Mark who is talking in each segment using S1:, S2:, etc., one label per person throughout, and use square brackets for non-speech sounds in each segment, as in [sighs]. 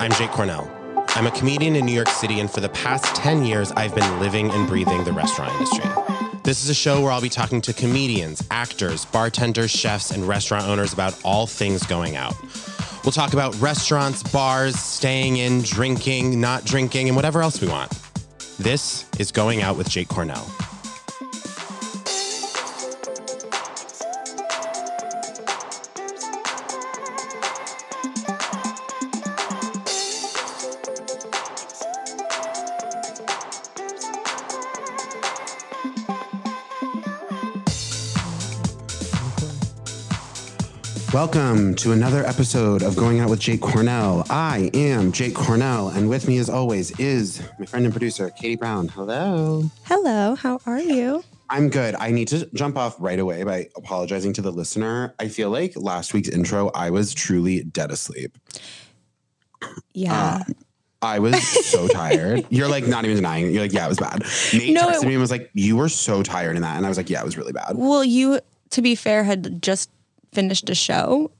S1: I'm Jake Cornell. I'm a comedian in New York City, and for the past 10 years, I've been living and breathing the restaurant industry. This is a show where I'll be talking to comedians, actors, bartenders, chefs, and restaurant owners about all things going out. We'll talk about restaurants, bars, staying in, drinking, not drinking, and whatever else we want. This is Going Out with Jake Cornell. Welcome to another episode of Going Out with Jake Cornell. I am Jake Cornell, and with me, as always, is my friend and producer, Katie Brown. Hello.
S2: Hello, how are you?
S1: I'm good. I need to jump off right away by apologizing to the listener. I feel like last week's intro, I was truly dead asleep.
S2: Yeah.
S1: Um, I was so [laughs] tired. You're like not even denying it. You're like, yeah, it was bad. Nate
S2: No,
S1: texted
S2: it-
S1: me and was like, you were so tired in that. And I was like, yeah, it was really bad.
S2: well, you, to be fair, had just finished a show.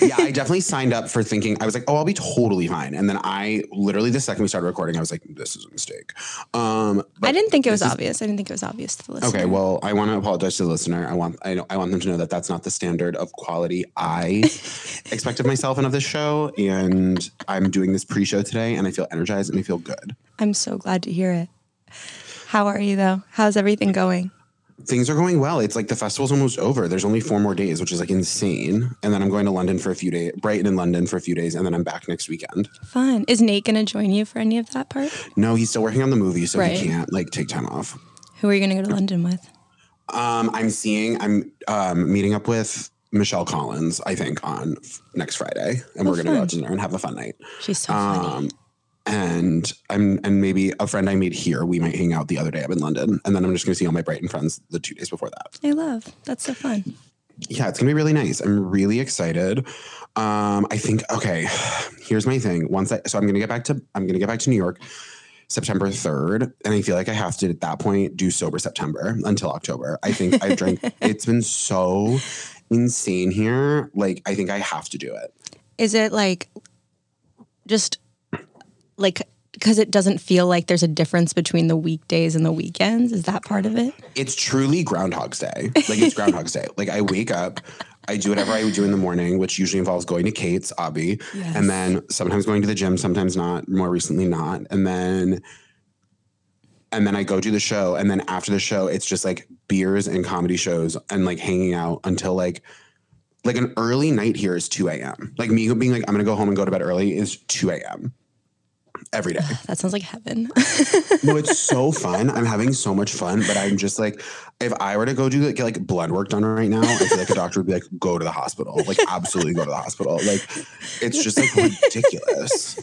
S1: yeah, I [laughs] definitely signed up for thinking I was like, oh, I'll be totally fine. And then I literally the second we started recording, I was like, this is a mistake. Um,
S2: I didn't think it was
S1: is-
S2: obvious. I didn't think it was obvious to the listener.
S1: Okay, well, I want to apologize to the listener. I want I, know, I want them to know that that's not the standard of quality I [laughs] expect of myself and of this show. And I'm doing this pre-show today, and I feel energized and I feel good.
S2: I'm so glad to hear it. How are you though? How's everything going?
S1: Things are going well. It's like the festival's almost over. There's only four more days, which is like insane. And then I'm going to London for a few days, Brighton and London for a few days, and then I'm back next weekend.
S2: Fun. Is Nate going to join you for any of that part?
S1: No, he's still working on the movie, so
S2: Right.
S1: he can't like take time off.
S2: Who are you going to go to London with?
S1: Um, I'm seeing. I'm um, meeting up with Michelle Collins. I think on f- next Friday, and we're gonna go out to dinner and have a fun night.
S2: She's so funny.
S1: And I'm and maybe a friend I made here. We might hang out the other day. I'm in London, and then I'm just gonna see all my Brighton friends the two days before that.
S2: I love. That's so fun.
S1: Yeah, it's gonna be really nice. I'm really excited. Um, I think okay. Here's my thing. Once I so I'm gonna get back to I'm gonna get back to New York. September 3rd. And I feel like I have to, at that point, do sober September until October. I think I've drank, [laughs] it's been so insane here. Like, I think I have to do it.
S2: Is it like just like because it doesn't feel like there's a difference between the weekdays and the weekends? Is that part of it?
S1: It's truly Groundhog's Day. Like, it's Groundhog's Day. Like, I wake up. I do whatever I would do in the morning, which usually involves going to Kate's, Abby,
S2: Yes.
S1: and then sometimes going to the gym, sometimes not. More recently, not. And then, and then I go do the show, and then after the show, it's just like beers and comedy shows and like hanging out until like, like an early night here is two a.m. Like me being like, I'm gonna go home and go to bed early is two a.m. every day. [sighs]
S2: That sounds like heaven. [laughs]
S1: no, it's so [laughs] fun. I'm having so much fun, but I'm just like, if I were to go do like, get like blood work done right now, I feel like a doctor would be like, go to the hospital, like absolutely go to the hospital. Like, it's just like ridiculous.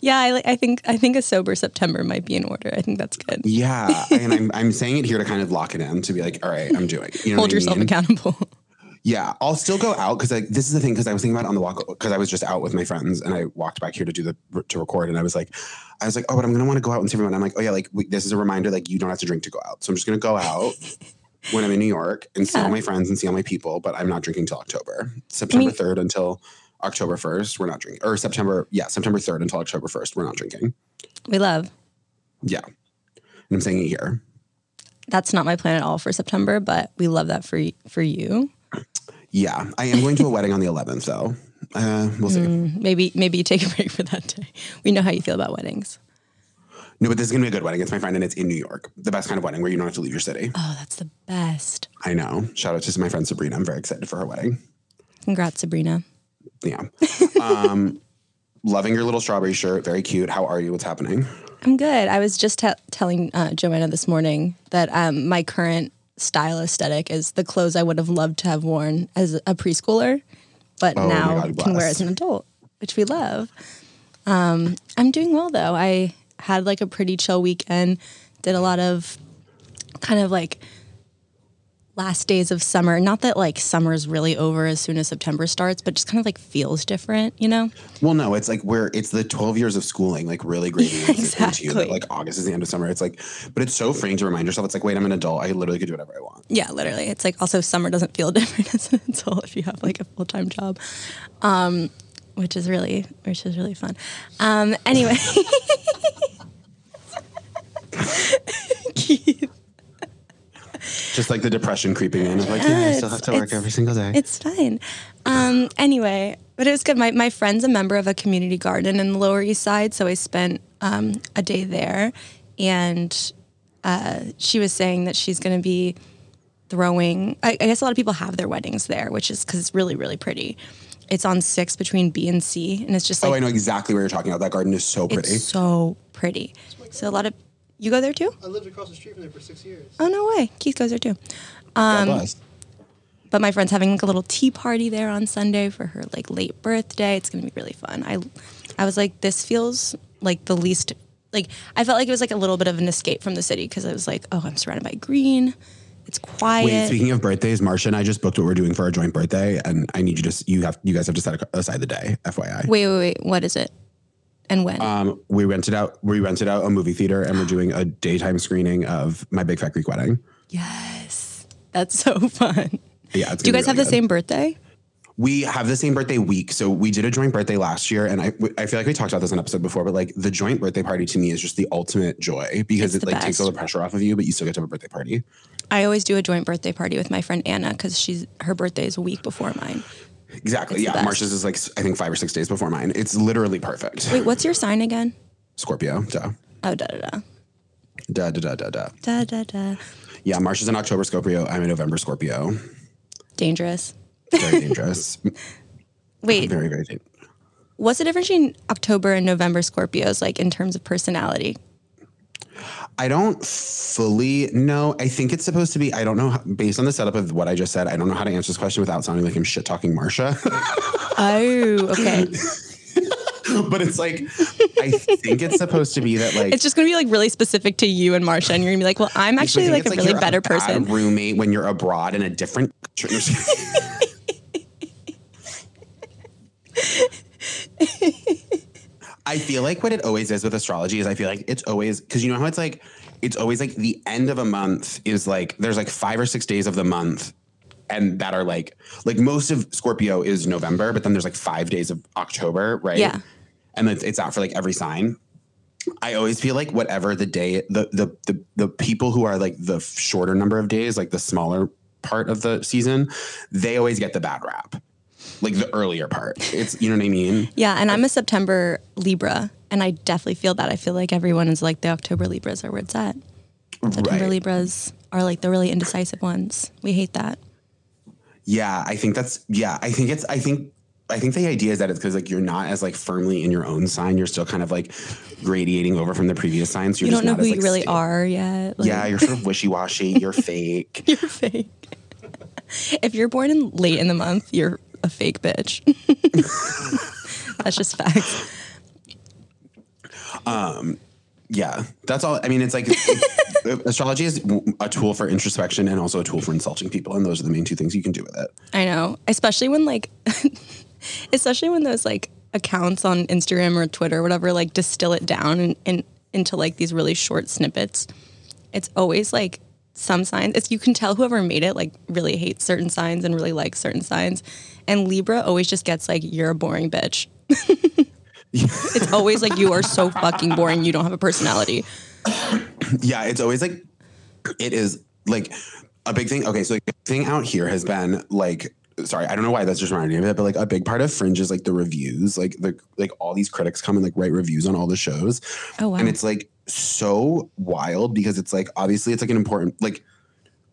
S2: yeah, I, I think I think a sober September might be in order. I think that's good.
S1: Yeah, and I'm [laughs] I'm saying it here to kind of lock it in to be like, all right, I'm doing. it. You know
S2: Hold
S1: what I
S2: yourself
S1: mean?
S2: accountable.
S1: Yeah, I'll still go out because like this is the thing because I was thinking about it on the walk because I was just out with my friends and I walked back here to do the to record and I was like, I was like, oh, but I'm gonna want to go out and see everyone. I'm like, oh yeah, like we, this is a reminder like you don't have to drink to go out, so I'm just gonna go out [laughs] when I'm in New York and see all my friends and see all my people, but I'm not drinking till October, September
S2: mean-
S1: third until October first. We're not drinking, or September yeah, September third until October first. We're not drinking.
S2: We love.
S1: Yeah, and I'm saying it here.
S2: That's not my plan at all for September, but we love that for for you.
S1: Yeah, I am going to a [laughs] wedding on the 11th though. Uh, we'll see.
S2: Maybe maybe you take a break for that day. We know how you feel about weddings.
S1: No, but this is gonna be a good wedding. It's my friend and it's in New York. The best kind of wedding where you don't have to leave your city.
S2: Oh, that's the best.
S1: I know. Shout out to my friend Sabrina. I'm very excited for her wedding.
S2: Congrats, Sabrina.
S1: Yeah. Um, [laughs] loving your little strawberry shirt. Very cute. How are you? What's happening?
S2: I'm good. I was just te- telling uh, Joanna this morning that um, my current style aesthetic is the clothes I would have loved to have worn as a preschooler, but
S1: Oh
S2: now
S1: God,
S2: can wear as an adult, which we love. Um, I'm doing well though. I had like a pretty chill weekend. Did a lot of kind of like last days of summer. Not that like summer is really over as soon as September starts, but just kind of like feels different, you know?
S1: Well, no, it's like where it's the 12 years of schooling, like really great [laughs] you.
S2: exactly.
S1: That, like August is the end of summer. It's like, but it's so freeing to remind yourself. It's like, wait, I'm an adult. I literally could do whatever I want.
S2: Yeah, literally. It's like also summer doesn't feel [laughs] different as an adult if you have like a full time job. Um, which is really which is really fun. Um, anyway, [laughs] Keith,
S1: Just like the depression creeping in. Like, yeah, I still have to work every single day.
S2: it's fine. Um, anyway, but it was good. My my friend's a member of a community garden in the Lower East Side, so I spent um, a day there, and uh, she was saying that she's going to be throwing. I, I guess a lot of people have their weddings there, which is because it's really really pretty. It's on six between B and C, and it's just like
S1: oh, I know exactly where you're talking about. That garden is so pretty.
S2: it's so pretty. So a lot of you go there too.
S3: I lived across the street from there for six years.
S2: Oh no way, Keith goes there too.
S1: God bless.
S2: Um, but my friend's having like a little tea party there on Sunday for her like late birthday. It's gonna be really fun. I I was like, this feels like the least like I felt like it was like a little bit of an escape from the city because I was like, oh, I'm surrounded by green. It's quiet.
S1: Wait, speaking of birthdays, Marsha and I just booked what we're doing for our joint birthday, and I need you to you have you guys have to set aside the day, FYI.
S2: wait, wait, wait. What is it? And when?
S1: Um, we rented out we rented out a movie theater, and we're doing a daytime screening of My Big Fat Greek Wedding.
S2: yes, that's so [laughs] fun.
S1: Yeah, it's
S2: Do you guys have
S1: really
S2: the
S1: good.
S2: same birthday?
S1: We have the same birthday week, so we did a joint birthday last year, and I I feel like we talked about this in an episode before, but like the joint birthday party to me is just the ultimate joy because
S2: It's
S1: it
S2: the
S1: like takes all the pressure off of you, but you still get to have a birthday party.
S2: I always do a joint birthday party with my friend Anna because she's her birthday is a week before mine.
S1: Exactly.
S2: It's
S1: yeah. Marsha's is like I think five or six days before mine. It's literally perfect.
S2: Wait, what's your sign again?
S1: Scorpio. Duh.
S2: Oh, da da da
S1: Da da da da da.
S2: da da da.
S1: Yeah, Marsha's an October Scorpio. I'm a November Scorpio.
S2: Dangerous.
S1: Very dangerous. [laughs]
S2: Wait,
S1: very very dangerous.
S2: what's the difference between October and November Scorpios, like in terms of personality?
S1: I don't fully know. I think it's supposed to be. I don't know. how- Based on the setup of what I just said, I don't know how to answer this question without sounding like I'm shit talking Marsha.
S2: Oh, okay. [laughs]
S1: but it's like I think it's supposed to be that like
S2: it's just gonna be like really specific to you and Marsha, and you're gonna be like, well, I'm actually like a
S1: it's
S2: really better
S1: bad
S2: person.
S1: roommate when you're abroad in a different. [laughs] [laughs] I feel like what it always is with astrology is I feel like it's always because you know how it's like it's always like the end of a month is like there's like five or six days of the month and that are like like most of Scorpio is November, but then there's like five days of October, right?
S2: Yeah.
S1: And it's, it's out for like every sign. I always feel like whatever the day, the the the the people who are like the shorter number of days, like the smaller part of the season, they always get the bad rap. Like the earlier part. It's you know what I mean?
S2: Yeah, and I'm a September Libra, and I definitely feel that. I feel like everyone is like the October Libras are where it's at. September
S1: Right.
S2: Libras are like the really indecisive ones. We hate that.
S1: Yeah, I think that's yeah. I think it's I think I think the idea is that it's because like you're not as like firmly in your own sign. You're still kind of like radiating over from the previous signs. You're
S2: You
S1: just
S2: don't know
S1: not
S2: who
S1: as,
S2: you
S1: like,
S2: really
S1: stable.
S2: are yet. Like,
S1: Yeah, you're sort of wishy washy. You're [laughs] fake.
S2: you're fake. [laughs] if you're born in late in the month, you're a fake bitch. [laughs] That's just facts.
S1: Um, yeah, that's all. I mean, it's like it's- [laughs] astrology is a tool for introspection and also a tool for insulting people, and those are the main two things you can do with it.
S2: I know, especially when like, [laughs] especially when those like accounts on Instagram or Twitter or whatever like distill it down and, and into like these really short snippets. It's always like some signs. It's you can tell whoever made it like really hates certain signs and really likes certain signs, and Libra always just gets like you're a boring bitch. [laughs] [laughs] it's always like you are so fucking boring. You don't have a personality. [clears throat]
S1: Yeah, it's always like it is like a big thing. Okay, so like, the thing out here has been like sorry, I don't know why that's just reminding me of it, but like a big part of Fringe is like the reviews, like the like all these critics come and like write reviews on all the shows.
S2: Oh wow.
S1: And it's like so wild because it's like obviously it's like an important like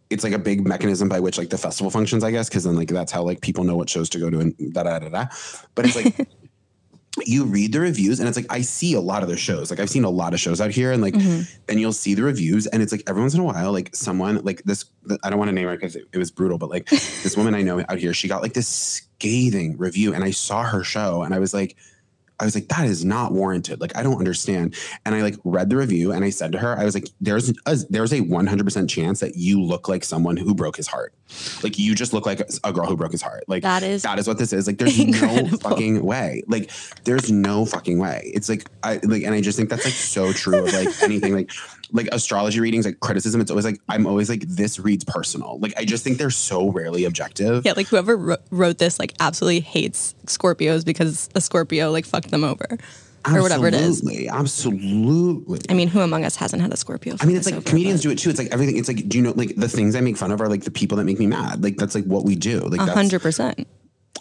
S1: it's like a big mechanism by which like the festival functions, I guess, because then like that's how like people know what shows to go to and da da da da. But it's like [laughs] you read the reviews and it's like I see a lot of their shows. Like I've seen a lot of shows out here and like mm-hmm. and you'll see the reviews and it's like every once in a while like someone like this I don't want to name her because it, it was brutal, but like [laughs] this woman I know out here, she got like this scathing review and I saw her show and I was like I was like, that is not warranted. Like, I don't understand. And I like read the review and I said to her, I was like, there's a, there's a 100% chance that you look like someone who broke his heart. Like, you just look like a girl who broke his heart. Like,
S2: That is
S1: that is what this is. Like, there's no fucking way. Like, there's no fucking way. It's like, I like, and I just think that's like so true of like anything like, like astrology readings, like criticism. It's always like, I'm always like, this reads personal. Like, I just think they're so rarely objective.
S2: Yeah, like whoever wrote this like absolutely hates Scorpios because a Scorpio like fucked them over or whatever it is.
S1: Absolutely, Absolutely.
S2: I mean, who among us hasn't had a Scorpio?
S1: I mean, it's like
S2: over,
S1: comedians
S2: but-
S1: do it too. It's like everything. It's like, do you know, like the things I make fun of are like the people that make me mad. Like that's like what we do. Like
S2: A hundred percent.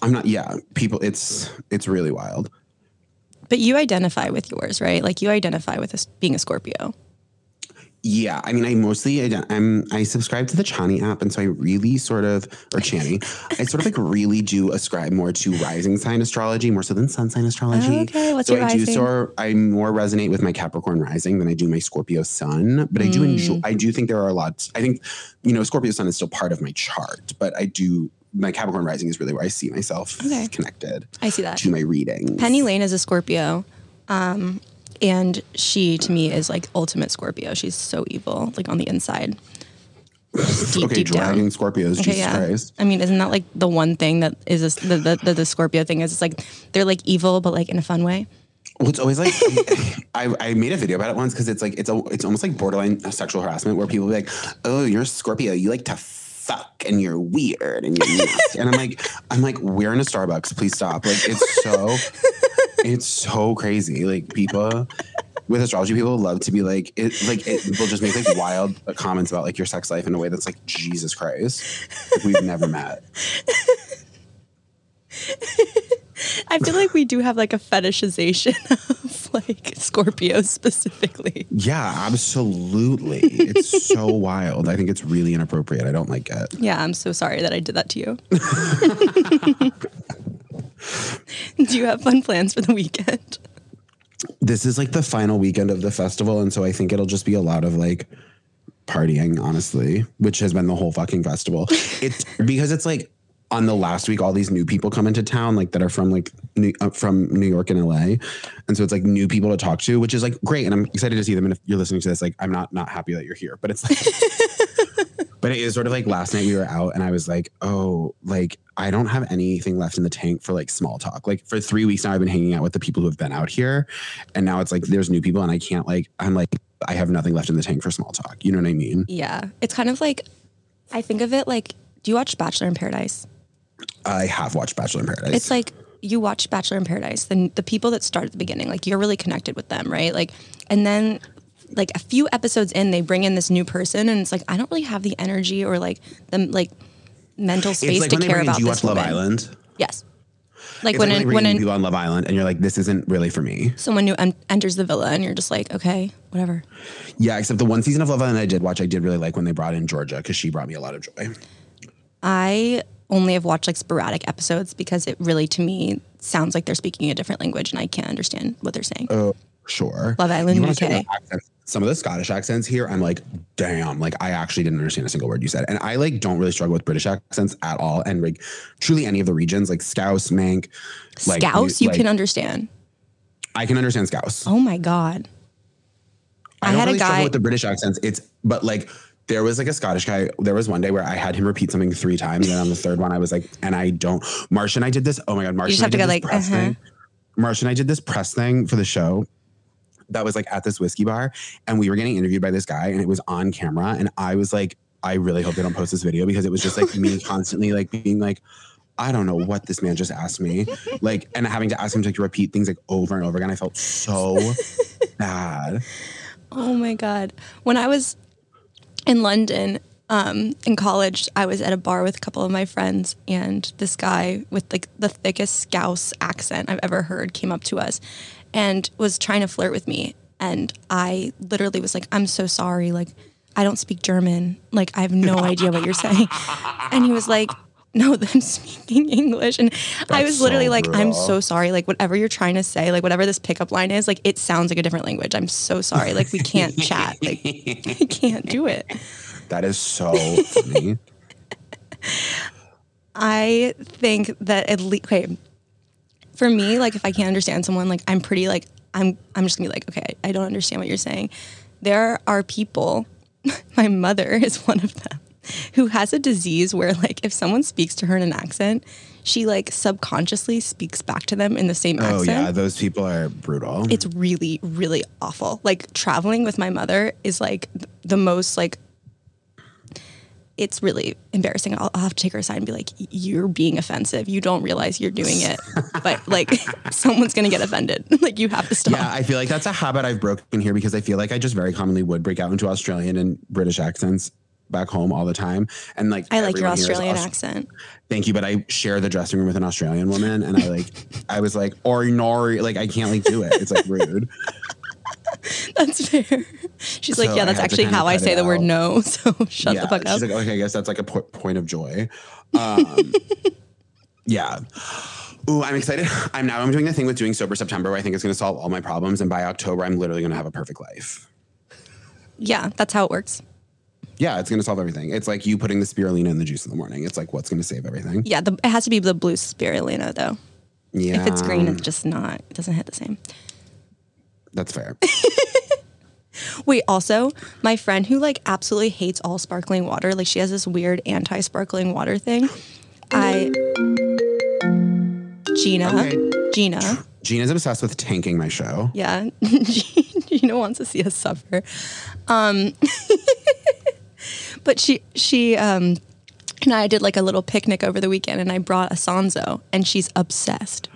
S1: I'm not. Yeah, people. It's it's really wild.
S2: But you identify with yours, right? Like you identify with this being a Scorpio.
S1: Yeah, I mean, I mostly I, I'm I subscribe to the Chani app, and so I really sort of or Chani, I sort of like really do ascribe more to rising sign astrology more so than sun sign astrology.
S2: Okay, what's
S1: so
S2: your
S1: I do
S2: rising?
S1: sort I more resonate with my Capricorn rising than I do my Scorpio sun, but I do
S2: Mm.
S1: enjoy. I do think there are a lot. I think you know Scorpio sun is still part of my chart, but I do my Capricorn rising is really where I see myself
S2: Okay.
S1: connected
S2: I see that.
S1: to my readings.
S2: Penny Lane is a Scorpio. Um, and she to me is like ultimate Scorpio. She's so evil, like on the inside. Deep,
S1: okay,
S2: deep
S1: dragging
S2: down.
S1: Scorpios,
S2: Okay,
S1: Jesus
S2: yeah.
S1: Christ.
S2: I mean, isn't that like the one thing that is this, the, the, the the Scorpio thing is? It's like they're like evil, but like in a fun way.
S1: Well, it's always like [laughs] I, I made a video about it once because it's like it's a, it's almost like borderline sexual harassment where people be like, "Oh, you're a Scorpio, you like to fuck, and you're weird, and you're nasty." and I'm like, I'm like, we're in a Starbucks, please stop. Like it's so [laughs] it's so crazy. Like people [laughs] with astrology, people love to be like it. Like it will just make like wild comments about like your sex life in a way that's like Jesus Christ. Like, we've never met. [laughs]
S2: I feel like we do have like a fetishization [laughs] of like Scorpios specifically.
S1: Yeah, absolutely. It's so wild. I think it's really inappropriate. I don't like it.
S2: Yeah, I'm so sorry that I did that to you. [laughs] do you have fun plans for the weekend?
S1: This is like the final weekend of the festival, and so I think it'll just be a lot of like partying, honestly, which has been the whole fucking festival. [laughs] It's because it's like on the last week, all these new people come into town, like that are from like New, uh, from New York and LA, and so it's like new people to talk to, which is like great, and I'm excited to see them. And if you're listening to this, like I'm not not happy that you're here, but it's like. [laughs] But it is sort of like last night we were out and I was like, oh, like I don't have anything left in the tank for like small talk. Like for three weeks now, I've been hanging out with the people who have been out here. And now it's like there's new people and I can't like, I'm like, I have nothing left in the tank for small talk. You know what I mean?
S2: Yeah, it's kind of like I think of it like. Do you watch Bachelor in Paradise?
S1: I have watched Bachelor in Paradise.
S2: It's like you watch Bachelor in Paradise, then the people that start at the beginning, like you're really connected with them, right? Like, and then like a few episodes in, they bring in this new person, and it's like I don't really have the energy or like the like mental space
S1: like
S2: to care
S1: bring in,
S2: about
S1: do you
S2: this
S1: watch Love
S2: woman.
S1: Island?
S2: Yes, like
S1: It's
S2: when
S1: like
S2: an,
S1: when
S2: an,
S1: people on Love Island and you're like, this isn't really for me.
S2: someone new en- enters the villa, and you're just like, okay, whatever.
S1: Yeah, except the one season of Love Island I did watch, I did really like when they brought in Georgia because she brought me a lot of joy.
S2: I only have watched like sporadic episodes because it really, to me, sounds like they're speaking a different language, and I can't understand what they're saying.
S1: Oh, sure.
S2: Love Island
S1: You
S2: UK.
S1: say the accents- Some of the Scottish accents here, I'm like, damn, like I actually didn't understand a single word you said. And I like don't really struggle with British accents at all. And like truly any of the regions, like Scouse, Manc, like
S2: Scouse, you
S1: like,
S2: can understand.
S1: I can understand Scouse.
S2: Oh my god. I
S1: don't
S2: had a
S1: really struggle
S2: guy-
S1: with the British accents. It's but like there was like a Scottish guy. There was one day where I had him repeat something three times, and on the third one, I was like, and I don't. Marsh and I did this. Oh my god, Marsh
S2: just
S1: I
S2: have to go like,
S1: press
S2: uh-huh.
S1: thing. Marsh and I did this press thing for the show. That was like at this whiskey bar, and we were getting interviewed by this guy, and it was on camera, and I was like, I really hope they don't post this video because it was just like me [laughs] constantly like being like. I don't know what this man just asked me. Like, and having to ask him to like, repeat things like over and over again. I felt so [laughs] bad.
S2: Oh my god. When I was in London um, in college, I was at a bar with a couple of my friends, and this guy with like the thickest Scouse accent I've ever heard came up to us and was trying to flirt with me. And I literally was like, "I'm so sorry. Like, I don't speak German. Like, I have no [laughs] idea what you're saying." And he was like. No, [laughs] I'm speaking English. And I was literally
S1: so
S2: like, I'm so sorry. Like, whatever you're trying to say, like, whatever this pickup line is, like, it sounds like a different language. I'm so sorry. Like, we can't [laughs] chat. Like, I can't do it.
S1: That is so funny.
S2: I think that at least, okay, for me, like if I can't understand someone, like I'm pretty like I'm I'm just gonna be like, okay, I don't understand what you're saying. There are people, [laughs] my mother is one of them, who has a disease where like if someone speaks to her in an accent, she like subconsciously speaks back to them in the same accent.
S1: Oh yeah, those people are brutal.
S2: It's really, really awful. Like traveling with my mother is like the most like it's really embarrassing. I'll, I'll have to take her aside and be like, "You're being offensive. You don't realize you're doing it, [laughs] but like [laughs] someone's gonna get offended. [laughs] like you have to stop."
S1: yeah, I feel like that's a habit I've broken here because I feel like I just very commonly would break out into Australian and British accents back home all the time. And like
S2: I like your
S1: everyone here is
S2: Australian
S1: Aus-
S2: accent.
S1: Thank you, but I share the dressing room with an Australian woman, and I like, I was like, or nor, like I can't like do it. It's like rude.
S2: That's fair. [laughs] She's like, "Yeah, that's actually how I say the word no." [laughs] So shut
S1: yeah,
S2: the fuck up.
S1: she's like, okay, I guess that's like a po- point of joy. Um, [laughs] yeah. Ooh, I'm excited. I'm now I'm doing the thing with doing sober September where I think it's going to solve all my problems, and by October I'm literally going to have a perfect life.
S2: yeah, that's how it works.
S1: Yeah, it's going to solve everything. It's like you putting the spirulina in the juice in the morning. It's like what's going to save everything.
S2: Yeah, the, it has to be the blue spirulina though.
S1: Yeah,
S2: If it's green, it's just not. It doesn't hit the same.
S1: that's fair.
S2: Wait, also, my friend who like absolutely hates all sparkling water, like she has this weird anti-sparkling water thing. I Gina,
S1: Okay.
S2: Gina,
S1: Gina's obsessed with tanking my show.
S2: yeah, [laughs] Gina wants to see us suffer. Um, [laughs] but she she um and I did like a little picnic over the weekend, and I brought a Sanzo, and she's obsessed.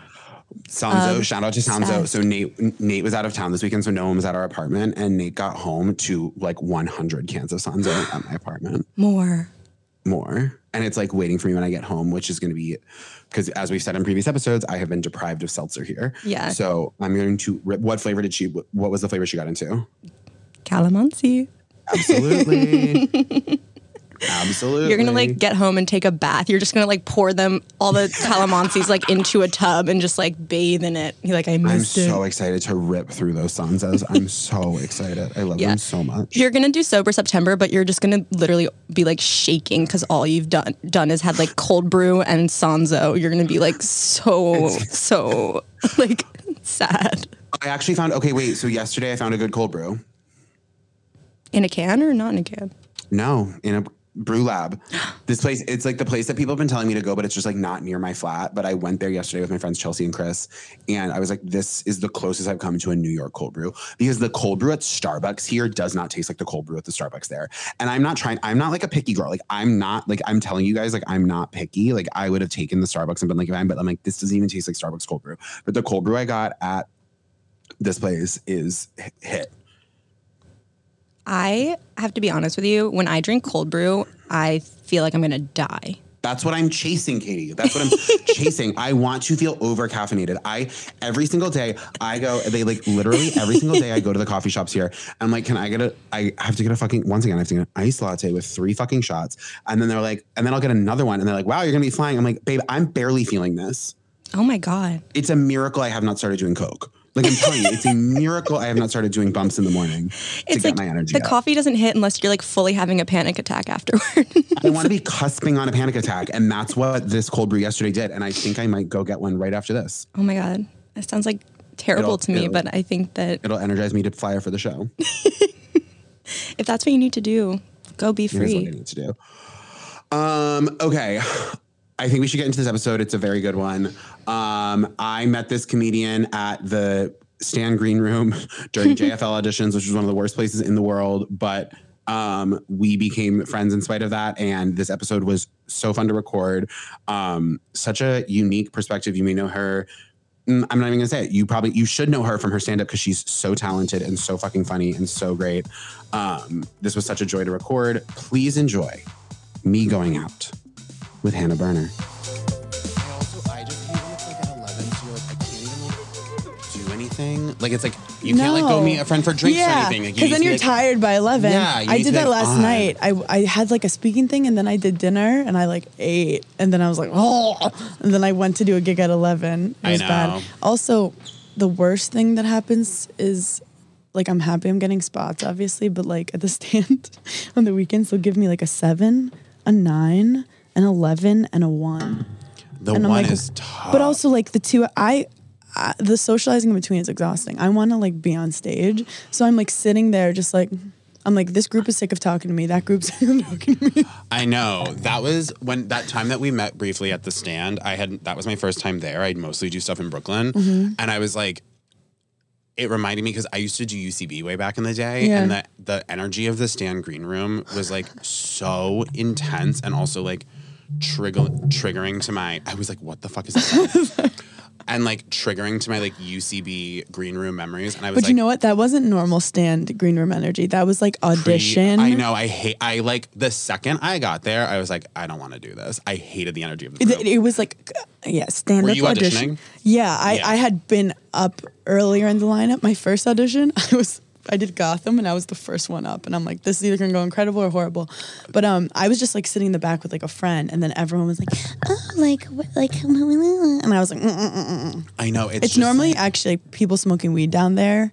S1: Sanzo, um, shout out to Sanzo.
S2: obsessed.
S1: So Nate Nate was out of town this weekend, so no one was at our apartment, and Nate got home to like 100 cans of Sanzo at my apartment. [gasps]
S2: More.
S1: more and it's like waiting for me when i get home which is going to be because as we've said in previous episodes i have been deprived of seltzer here
S2: Yeah.
S1: so i'm going to rip what flavor did she what was the flavor she got into
S2: Calamansi.
S1: absolutely [laughs] absolutely
S2: You're gonna like get home and take a bath. You're just gonna like pour them all the calamansis like into a tub and just like bathe in it. You're like, I missed it. i'm it.
S1: so excited to rip through those Sanzos i'm so excited i love
S2: Yeah.
S1: them so much
S2: You're gonna do sober September, but you're just gonna literally be like shaking because all you've done done is had like cold brew and Sanzo. You're gonna be like so so like sad
S1: i actually found okay wait so yesterday i found a good cold brew
S2: in a can or not in a can.
S1: No, in a brew lab. This place, it's like the place that people have been telling me to go, but it's just like not near my flat. But I went there yesterday with my friends Chelsea and Chris, and I was like, this is the closest I've come to a New York cold brew because the cold brew at Starbucks here does not taste like the cold brew at the Starbucks there. And I'm not trying, I'm not like a picky girl. Like, I'm not, like, I'm telling you guys, like, I'm not picky. Like, I would have taken the Starbucks and been like, I'm, but I'm like, this doesn't even taste like Starbucks cold brew. But the cold brew I got at this place is hit.
S2: I have to be honest with you. When I drink cold brew, I feel like I'm gonna die.
S1: That's what I'm chasing, Katie. That's what I'm [laughs] chasing. I want to feel over caffeinated. I every single day I go. They like literally every single day I go to the coffee shops here. I'm like, can I get a? I have to get a fucking once again. I have to get an iced latte with three fucking shots, and then they're like, and then I'll get another one, and they're like, wow, you're gonna be flying. I'm like, babe, I'm barely feeling this.
S2: Oh my god.
S1: It's a miracle I have not started doing coke. Like I'm telling you, it's a miracle I have not started doing bumps in the morning [laughs] to
S2: It's
S1: get
S2: like
S1: my energy.
S2: the
S1: up.
S2: coffee doesn't hit unless you're like fully having a panic attack afterward.
S1: I want to [laughs] be cusping on a panic attack, and that's what this cold brew yesterday did. And I think I might go get one right after this.
S2: oh my god. That sounds like terrible
S1: It'll-
S2: to me, but I think that
S1: It'll energize me to fly for the show. [laughs]
S2: if that's what you need to do, go be
S1: Here's what I
S2: free.
S1: need to do. Um, okay. I think we should get into this episode. It's a very good one. Um, I met this comedian at the Stand Green Room [laughs] during [laughs] JFL auditions, which was one of the worst places in the world. But um, we became friends in spite of that. And this episode was so fun to record. Um, such a unique perspective. You may know her. Mm, I'm not even gonna say it. You probably you should know her from her stand up because she's so talented and so fucking funny and so great. Um, this was such a joy to record. Please enjoy me going out with Hannah Berner. Also, I just hate when it's like at 11, so you're like, I can't even like do anything. Like it's like you can't like go
S4: No.
S1: meet a friend for drinks or anything. Like, you
S4: because
S1: need
S4: then
S1: to be
S4: you're
S1: like-
S4: tired by 11.
S1: Yeah, you
S4: I
S1: need to
S4: did
S1: be
S4: that
S1: like,
S4: last
S1: on.
S4: night. I, I had like a speaking thing and then I did dinner and I like ate and then I was like, oh, and then I went to do a gig at 11. It
S1: I
S4: was
S1: know.
S4: bad. Also, the worst thing that happens is like I'm happy I'm getting spots, obviously, but like at the [laughs] stand on the weekends, they'll give me like a seven, a nine, an 11, and a one.
S1: The
S4: And
S1: one
S4: like,
S1: is tough.
S4: But also like the two, I, I the socializing in between is exhausting. I want to like be on stage, so I'm like sitting there just like. I'm like, this group is sick of talking to me. That group's [laughs] sick of talking to me.
S1: I know that was when that time that we met briefly at the stand. I had that was my first time there. I'd mostly do stuff in Brooklyn,
S4: Mm-hmm.
S1: and I was like, it reminded me because I used to do UCB way back in the day,
S4: Yeah.
S1: and that the energy of the stand green room was like so intense and also like trigger triggering to my. I was like, what the fuck is that? [laughs] and like triggering to my like UCB green room memories, and I was
S4: But
S1: like,
S4: you know what? That wasn't normal stand green room energy. That was like
S1: pre-
S4: audition.
S1: I know. I hate. I like the second I got there, I was like, I don't want to do this. I hated the energy of the room.
S4: It, it was like, yeah, stand
S1: Were
S4: up
S1: you
S4: audition.
S1: auditioning?
S4: Yeah, I,
S1: Yeah.
S4: I had been up earlier in the lineup. My first audition, [laughs] I was I did Gotham and I was the first one up, and I'm like, this is either gonna go incredible or horrible. But um, I was just like sitting in the back with like a friend, and then everyone was like, oh, like like, [laughs] and I was like, mm, mm, mm, mm.
S1: I know. It's,
S4: it's
S1: just
S4: normally
S1: like-
S4: actually people smoking weed down there,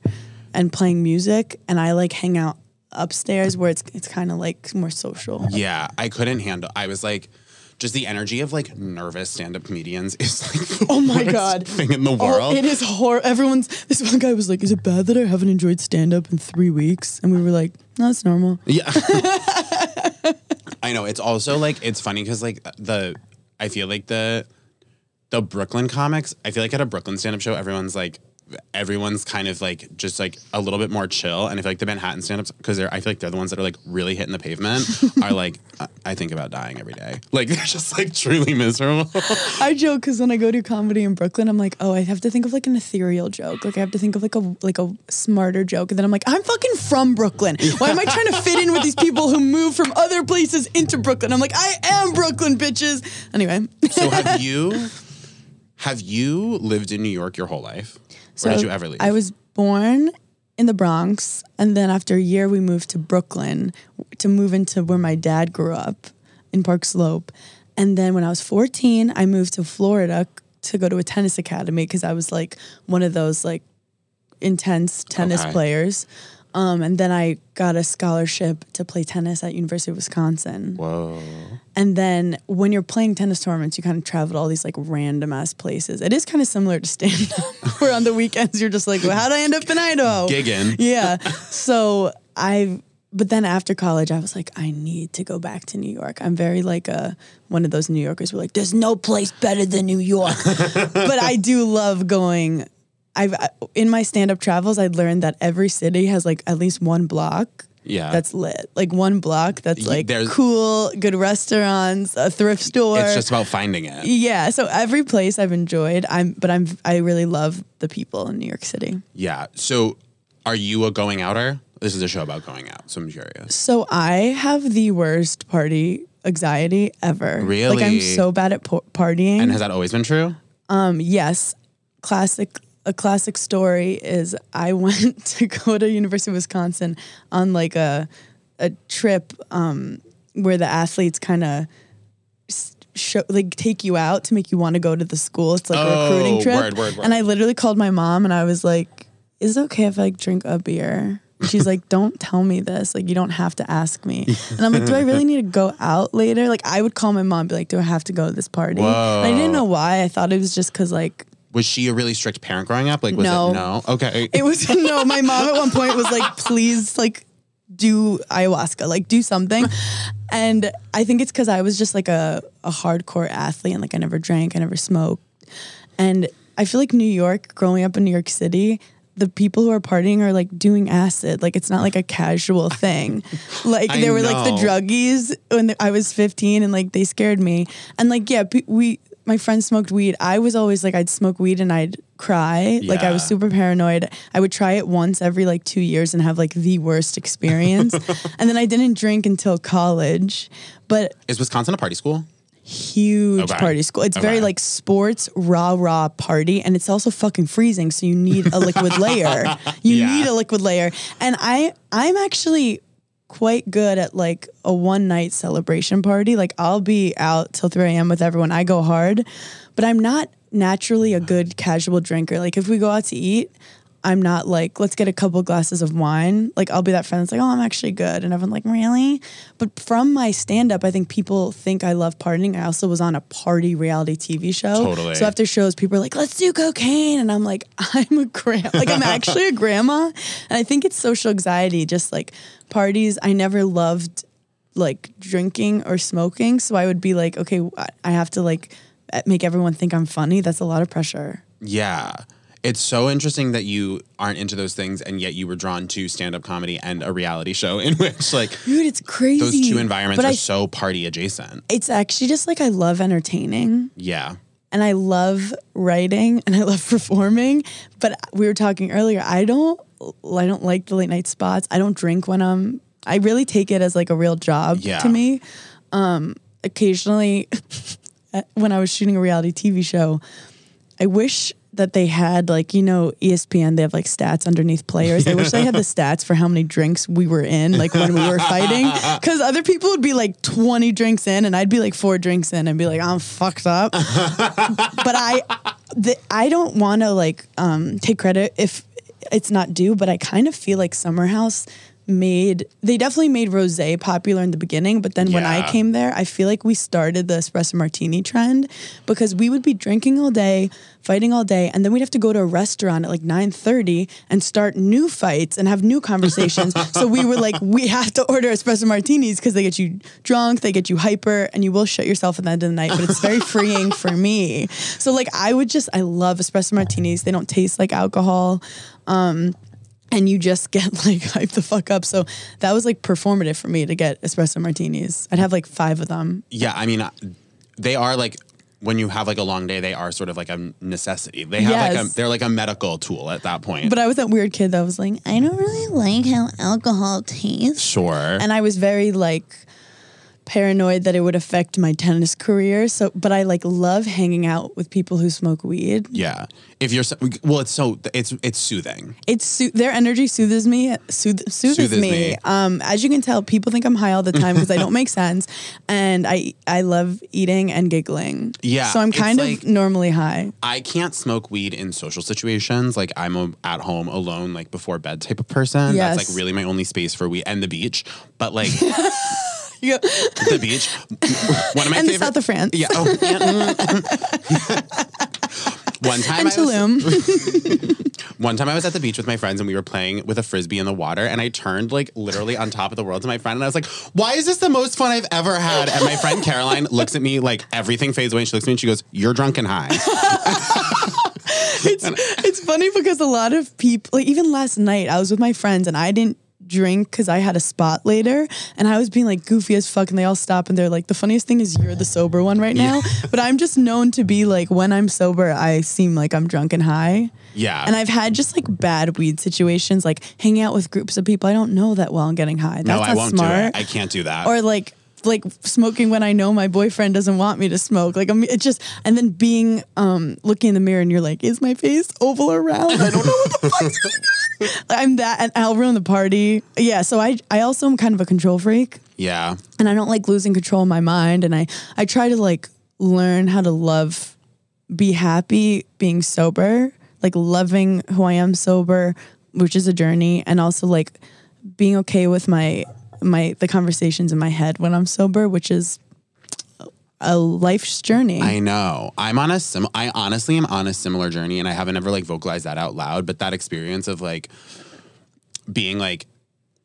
S4: and playing music, and I like hang out upstairs where it's it's kind of like more social.
S1: yeah. I couldn't handle. I was like. Just the energy of like nervous stand-up comedians [laughs] is like the
S4: Oh my God.
S1: thing in the
S4: Oh,
S1: world.
S4: it is horrible. Everyone's. This one guy was like, "Is it bad that I haven't enjoyed stand up in three weeks?" And we were like, "No, it's normal."
S1: Yeah. [laughs] [laughs] I know. It's also like it's funny because like the I feel like the the Brooklyn comics, I feel like at a Brooklyn stand-up show, everyone's like everyone's kind of like just like a little bit more chill. And I feel like the Manhattan stand-ups, because they're I feel like they're the ones that are like really hitting the pavement, [laughs] are like I- I think about dying every day. Like [laughs] they're just like truly miserable. [laughs]
S4: I joke because when I go to comedy in Brooklyn, I'm like, "Oh, I have to think of like an ethereal joke. Like I have to think of like a like a smarter joke." And then I'm like, "I'm fucking from Brooklyn. Why am I trying to fit in with these people who move from other places into Brooklyn?" I'm like, "I am Brooklyn, bitches." Anyway,
S1: so have you have you lived in New York your whole life?
S4: So
S1: or did you ever leave?
S4: I was born in the Bronx, and then after a year, we moved to Brooklyn to move into where my dad grew up in Park Slope. And then when I was 14, I moved to Florida to go to a tennis academy because I was like one of those like intense tennis
S1: Okay.
S4: players. Um, and then I got a scholarship to play tennis at University of Wisconsin.
S1: Whoa.
S4: And then when you're playing tennis tournaments, you kind of travel to all these like random ass places. It is kind of similar to stand up, [laughs] where on the weekends you're just like, well, how did I end up in Idaho?
S1: Gigging.
S4: Yeah. So I, but then after college, I was like, I need to go back to New York. I'm very like a one of those New Yorkers who are like, there's no place better than New York. [laughs] but I do love going. I've in my stand up travels, I learned that every city has like at least one block.
S1: Yeah.
S4: That's lit. Like one block that's like
S1: there's-
S4: cool, good restaurants, a thrift store.
S1: It's just about finding it.
S4: yeah. So every place I've enjoyed, I'm but I'm I really love the people in New York City.
S1: Yeah. So, are you a going outer? This is a show about going out, so I'm curious.
S4: So I have the worst party anxiety ever. Like I'm so bad at po- partying.
S1: And has that always been true?
S4: um yes. Classic a classic story is I [laughs] went to go to University of Wisconsin on like a a trip um where the athletes kind of show like take you out to make you want to go to the school. It's like a
S1: Oh,
S4: recruiting trip.
S1: word, word, word.
S4: And I literally called my mom and I was like, "Is it okay if I like drink a beer?" She's like, "Don't tell me this. Like, you don't have to ask me." And I'm like, "Do I really need to go out later?" Like, I would call my mom, and be like, "Do I have to go to this party?" I didn't know why. I thought it was just because like
S1: Was she a really strict parent growing up? Like, was
S4: No.
S1: it no? Okay.
S4: it was [laughs] no. My mom at one point was like, "Please, like, do ayahuasca, like, do something." And I think it's because I was just like a a hardcore athlete, and like I never drank, I never smoked, and I feel like New York, growing up in New York City. The people who are partying are like doing acid. Like it's not like a casual thing. [laughs] Like there were like the druggies when I was 15 and like they scared me. And like, yeah, we, my friends smoked weed. I was always like, I'd smoke weed and I'd cry. Like I was super paranoid. I would try it once every like two years and have like the worst experience. [laughs] and then I didn't drink until college, but
S1: Is Wisconsin a party school?
S4: huge
S1: Okay.
S4: party school. It's very like sports rah rah party, and it's also fucking freezing. So you need a liquid layer. [laughs] You
S1: Yeah.
S4: need a liquid layer, and I I'm actually quite good at like a one night celebration party. Like I'll be out till three a.m. with everyone. I go hard, but I'm not naturally a good casual drinker. Like if we go out to eat. I'm not like, let's get a couple glasses of wine. Like I'll be that friend that's like, oh, I'm actually good. And everyone's like, really? But from my stand up, I think people think I love partying. I also was on a party reality TV show.
S1: Totally.
S4: So after shows, people are like, let's do cocaine. And I'm like, [laughs] I'm a grandma. Like I'm actually a grandma. And I think it's social anxiety, just like parties. I never loved like drinking or smoking. So I would be like, okay, I have to like make everyone think I'm funny. That's a lot of pressure.
S1: Yeah. It's so interesting that you aren't into those things and yet you were drawn to stand up comedy and a reality show in which like
S4: Dude, it's crazy.
S1: those two environments
S4: But
S1: are
S4: I-
S1: so party adjacent.
S4: It's actually just like I love entertaining
S1: Yeah.
S4: and I love writing and I love [laughs] performing. But we were talking earlier, I don't I don't like the late night spots. I don't drink when I'm I really take it as like a real job
S1: Yeah.
S4: to me. Um occasionally [laughs] when I was shooting a reality TV show, I wish that they had like you know ESPN they have like stats underneath players. I wish they had the [laughs] stats for how many drinks we were in like when we were fighting [laughs] cuz other people would be like 20 drinks in and I'd be like 4 drinks in and be like I'm fucked up. [laughs] but I the, I don't want to like um take credit if it's not due, but I kind of feel like Summer House made they definitely made rosé popular in the beginning but then when i came there i feel like we started the espresso martini trend because we would be drinking all day fighting all day and then we'd have to go to a restaurant at like 9.30 and start new fights and have new conversations. [laughs] So we were like we have to order espresso martinis because they get you drunk they get you hyper and you will shut yourself at the end of the night but it's very [laughs] freeing for me. So like i would just i love espresso martinis. They don't taste like alcohol um, and you just [laughs] get like hyped the fuck up. So that was like performative for me to get espresso martinis. I'd have like five of them.
S1: Yeah, I mean, they are like when you have like a long day, they are sort of like a necessity. They have like a they're like a medical tool at that point.
S4: But I was that weird kid that was like, I don't really like how alcohol tastes.
S1: sure.
S4: And I was very like paranoid that it would affect my tennis career. So, but I like love hanging out with people who smoke weed.
S1: yeah. If you're so, well, it's so it's it's soothing.
S4: It's so- their energy soothes me. Soothe, soothes,
S1: Soothes
S4: me.
S1: me.
S4: Um, as you can tell, people think I'm high all the time [laughs] because I don't make sense, and I I love eating and giggling.
S1: Yeah,
S4: so I'm kind
S1: like-
S4: of normally high.
S1: I can't smoke weed in social situations. Like I'm a at home alone, like before bed type of person.
S4: Yes.
S1: That's like really my only space for weed and the beach. But like [laughs]
S4: You go,
S1: the beach, one of my [laughs]
S4: and the south of France.
S1: yeah. Oh, [laughs] one time
S4: And
S1: I was,
S4: Tulum. [laughs]
S1: One time I was at the beach with my friends and we were playing with a frisbee in the water and I turned like literally on top of the world to my friend and I was like, why is this the most fun I've ever had? And my friend Caroline looks at me like everything fades away and she looks at me and she goes, you're drunk and high.
S4: it's it's funny because a lot of people, like even last night, I was with my friends and I didn't drink because I had a spot later and I was being like goofy as fuck and they all stop and they're like the funniest thing is you're the sober one right now but I'm just known to be like when I'm sober I seem like I'm drunk and high
S1: Yeah.
S4: and I've had just like bad weed situations like hanging out with groups of people I don't know that well and getting high that's
S1: no,
S4: not
S1: I won't
S4: smart
S1: do it. I can't do that.
S4: or like like smoking when I know my boyfriend doesn't want me to smoke. Like I'm it's just and then being um looking in the mirror and you're like, is my face oval or round? I don't know what the fuck's going on. [laughs] I'm that and I'll ruin the party. Yeah, so I I also am kind of a control freak
S1: yeah.
S4: and I don't like losing control of my mind and I I try to like learn how to love be happy being sober, like loving who I am sober, which is a journey and also like being okay with my my the conversations in my head when I'm sober, which is a life's journey.
S1: I know. I'm on a sim. I honestly am on a similar journey, and I haven't ever like vocalized that out loud. But that experience of like being like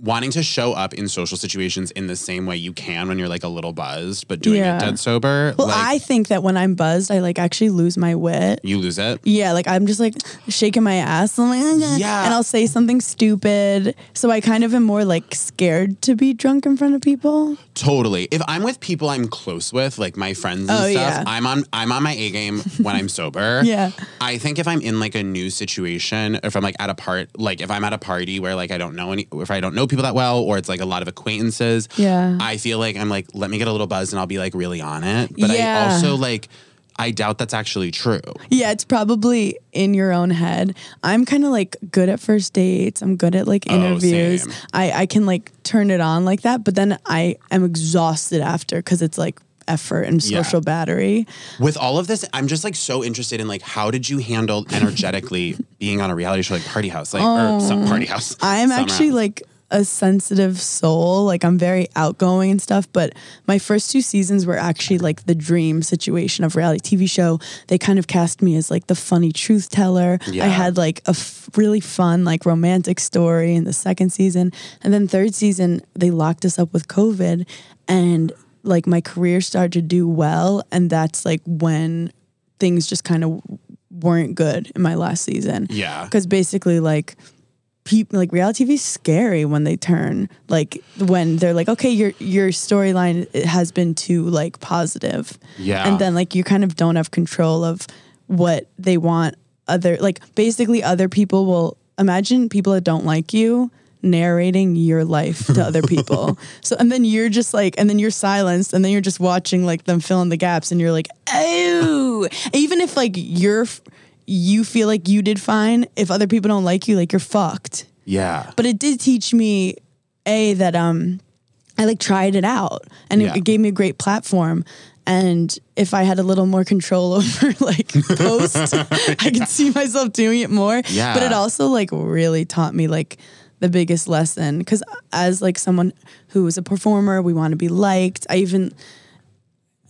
S1: wanting to show up in social situations in the same way you can when you're like a little buzzed, but doing
S4: Yeah.
S1: it dead sober.
S4: well,
S1: like
S4: I think that when I'm buzzed, I like actually lose my wit.
S1: you lose it.
S4: Yeah, like I'm just like shaking my ass. I'm like, ah, "Okay,"
S1: Yeah.
S4: and I'll say something stupid. So I kind of am more like scared to be drunk in front of people.
S1: Totally. If I'm with people I'm close with, like my friends and
S4: Oh,
S1: stuff,
S4: yeah.
S1: I'm on I'm on my A game when I'm [laughs] sober.
S4: Yeah.
S1: I think if I'm in like a new situation, if I'm like at a part like if I'm at a party where like I don't know any if I don't know people that well or it's like a lot of acquaintances,
S4: Yeah.
S1: I feel like I'm like, let me get a little buzz and I'll be like really on it. But
S4: Yeah.
S1: I also like I doubt that's actually true.
S4: Yeah, it's probably in your own head. I'm kind of like good at first dates. I'm good at like
S1: Oh,
S4: interviews.
S1: same.
S4: I I can like turn it on like that, but then I am exhausted after because it's like effort and
S1: Yeah.
S4: social battery.
S1: With all of this, I'm just like so interested in like how did you handle energetically [laughs] being on a reality show like Party House, like or um, some Party House?
S4: I'm actually
S1: House.
S4: like a sensitive soul. Like I'm very outgoing and stuff, but my first two seasons were actually like the dream situation of reality TV show. They kind of cast me as like the funny truth teller.
S1: Yeah.
S4: I had like a f- really fun like romantic story in the second season. And then third season they locked us up with COVID and like my career started to do well and that's like when things just kind of weren't good in my last season.
S1: Yeah.
S4: Cuz basically like people like reality TV is scary when they turn like when they're like okay your your storyline has been too like positive.
S1: Yeah.
S4: and then like you kind of don't have control of what they want other like basically other people will imagine people that don't like you narrating your life to other people. [laughs] So and then you're just like and then you're silenced and then you're just watching like them fill in the gaps and you're like oh even if like you're you feel like you did fine. If other people don't like you like you're fucked.
S1: Yeah.
S4: but it did teach me a that um I like tried it out. And
S1: Yeah.
S4: it, it gave me a great platform. And if I had a little more control [laughs] over like post [laughs] I could see myself doing it more.
S1: Yeah.
S4: but it also like really taught me like the biggest lesson. Cuz as like someone who is a performer we want to be liked. I even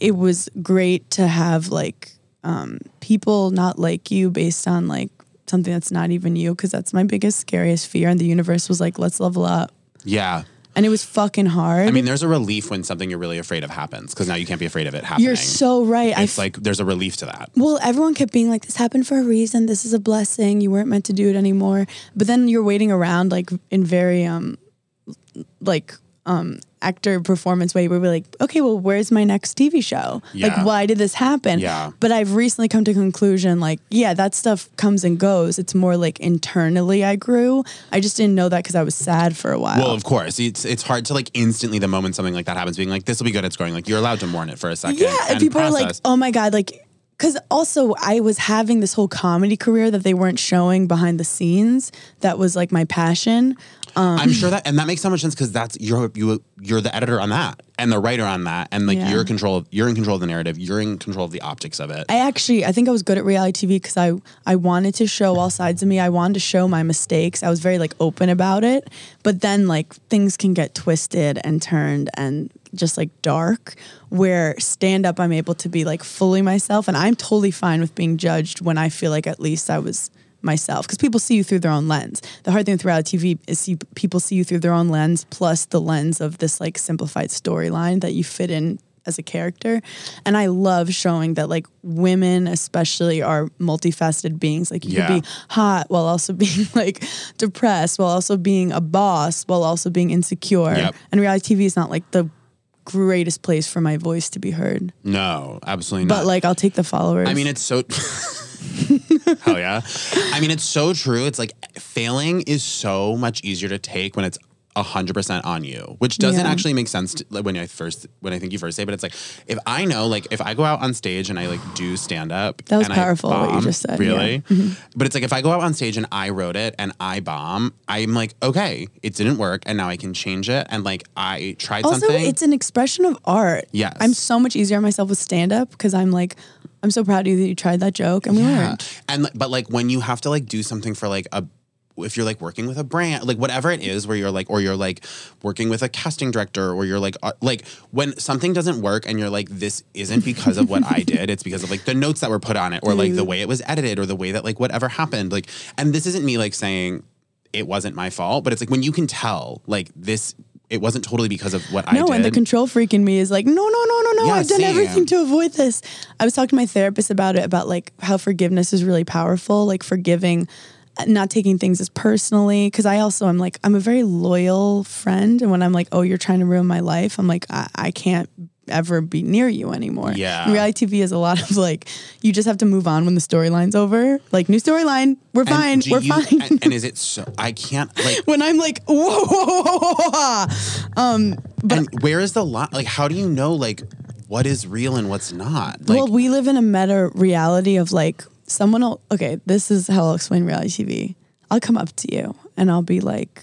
S4: it was great to have like um, people not like you based on like something that's not even you because that's my biggest scariest fear and the universe was like let's level up
S1: Yeah.
S4: and it was fucking hard
S1: I mean, there's a relief when something you're really afraid of happens because now you can't be afraid of it happening.
S4: you're so right
S1: It's like there's a relief to that.
S4: well, everyone kept being like, this happened for a reason. This is a blessing. You weren't meant to do it anymore. But then you're waiting around like in very um like um actor performance way where we're like, okay, well, where's my next TV show?
S1: Yeah.
S4: Like why did this happen?
S1: Yeah.
S4: But I've recently come to conclusion like, yeah, that stuff comes and goes. It's more like internally I grew. I just didn't know that because I was sad for a while.
S1: Well, of course, it's it's hard to like instantly the moment something like that happens, being like, "This will be good." It's growing. like you're allowed to mourn it for a second.
S4: Yeah, and people are like, "Oh my god!" Like, because also I was having this whole comedy career that they weren't showing behind the scenes. That was like my passion.
S1: Um, I'm sure that, and that makes so much sense because that's you're you you're the editor on that and the writer on that, and like
S4: Yeah.
S1: you're control of you're in control of the narrative, you're in control of the optics of it.
S4: I actually, I think I was good at reality TV because I I wanted to show all sides of me. I wanted to show my mistakes. I was very like open about it. But then like things can get twisted and turned and just like dark. Where stand up, I'm able to be like fully myself, and I'm totally fine with being judged when I feel like at least I was myself because people see you through their own lens. The hard thing with reality TV is see people see you through their own lens plus the lens of this like simplified storyline that you fit in as a character. And I love showing that like women especially are multifaceted beings. Like you
S1: Yeah.
S4: could be hot while also [laughs] being like depressed, while also being a boss, while also being insecure.
S1: Yep.
S4: And reality TV is not like the greatest place for my voice to be heard.
S1: no, absolutely not.
S4: But like I'll take the followers.
S1: I mean, it's so. [laughs] [laughs] Hell yeah. I mean, it's so true. It's like failing is so much easier to take when it's hundred percent on you, which doesn't
S4: Yeah.
S1: actually make sense to, like, when I first when I think you first say. But it's like if I know, like, if I go out on stage and I like do stand up,
S4: That was powerful, what you just said, yeah.
S1: Really,
S4: Mm-hmm.
S1: but it's like if I go out on stage and I wrote it and I bomb, I'm like, okay, it didn't work, and now I can change it, and like I tried
S4: also
S1: something.
S4: it's an expression of art.
S1: Yes.
S4: I'm so much easier on myself with stand up because I'm like, I'm so proud of you that you tried that joke and we
S1: Yeah.
S4: learned.
S1: And but like when you have to like do something for like a if you're like working with a brand, like whatever it is, where you're like, or you're like working with a casting director, or you're like, uh, like when something doesn't work and you're like, this isn't because of what I [laughs] did, it's because of like the notes that were put on it, or like the way it was edited, or the way that like whatever happened. Like, and this isn't me like saying it wasn't my fault, but it's like when you can tell, like this, it wasn't totally because of what I did.
S4: No, and the control freak in me is like, no, no, no, no, no.
S1: Yeah,
S4: I've done
S1: same.
S4: everything to avoid this. I was talking to my therapist about it, about like how forgiveness is really powerful, like forgiving, uh, not taking things as personally. Cause I also am like, I'm a very loyal friend. And when I'm like, oh, you're trying to ruin my life, I'm like, I, I can't ever be near you anymore.
S1: Yeah.
S4: And reality TV is a lot of like, you just have to move on when the storyline's over. Like, new storyline, we're fine, we're
S1: you-
S4: fine.
S1: And, and [laughs] is it so? I can't like.
S4: when I'm like, whoa, whoa, whoa, whoa, whoa, whoa. Um, but
S1: and where is the line? Like, how do you know like what is real and what's not? Like,
S4: well, we live in a meta reality of like someone will okay, this is how I'll explain reality TV. I'll come up to you and I'll be like,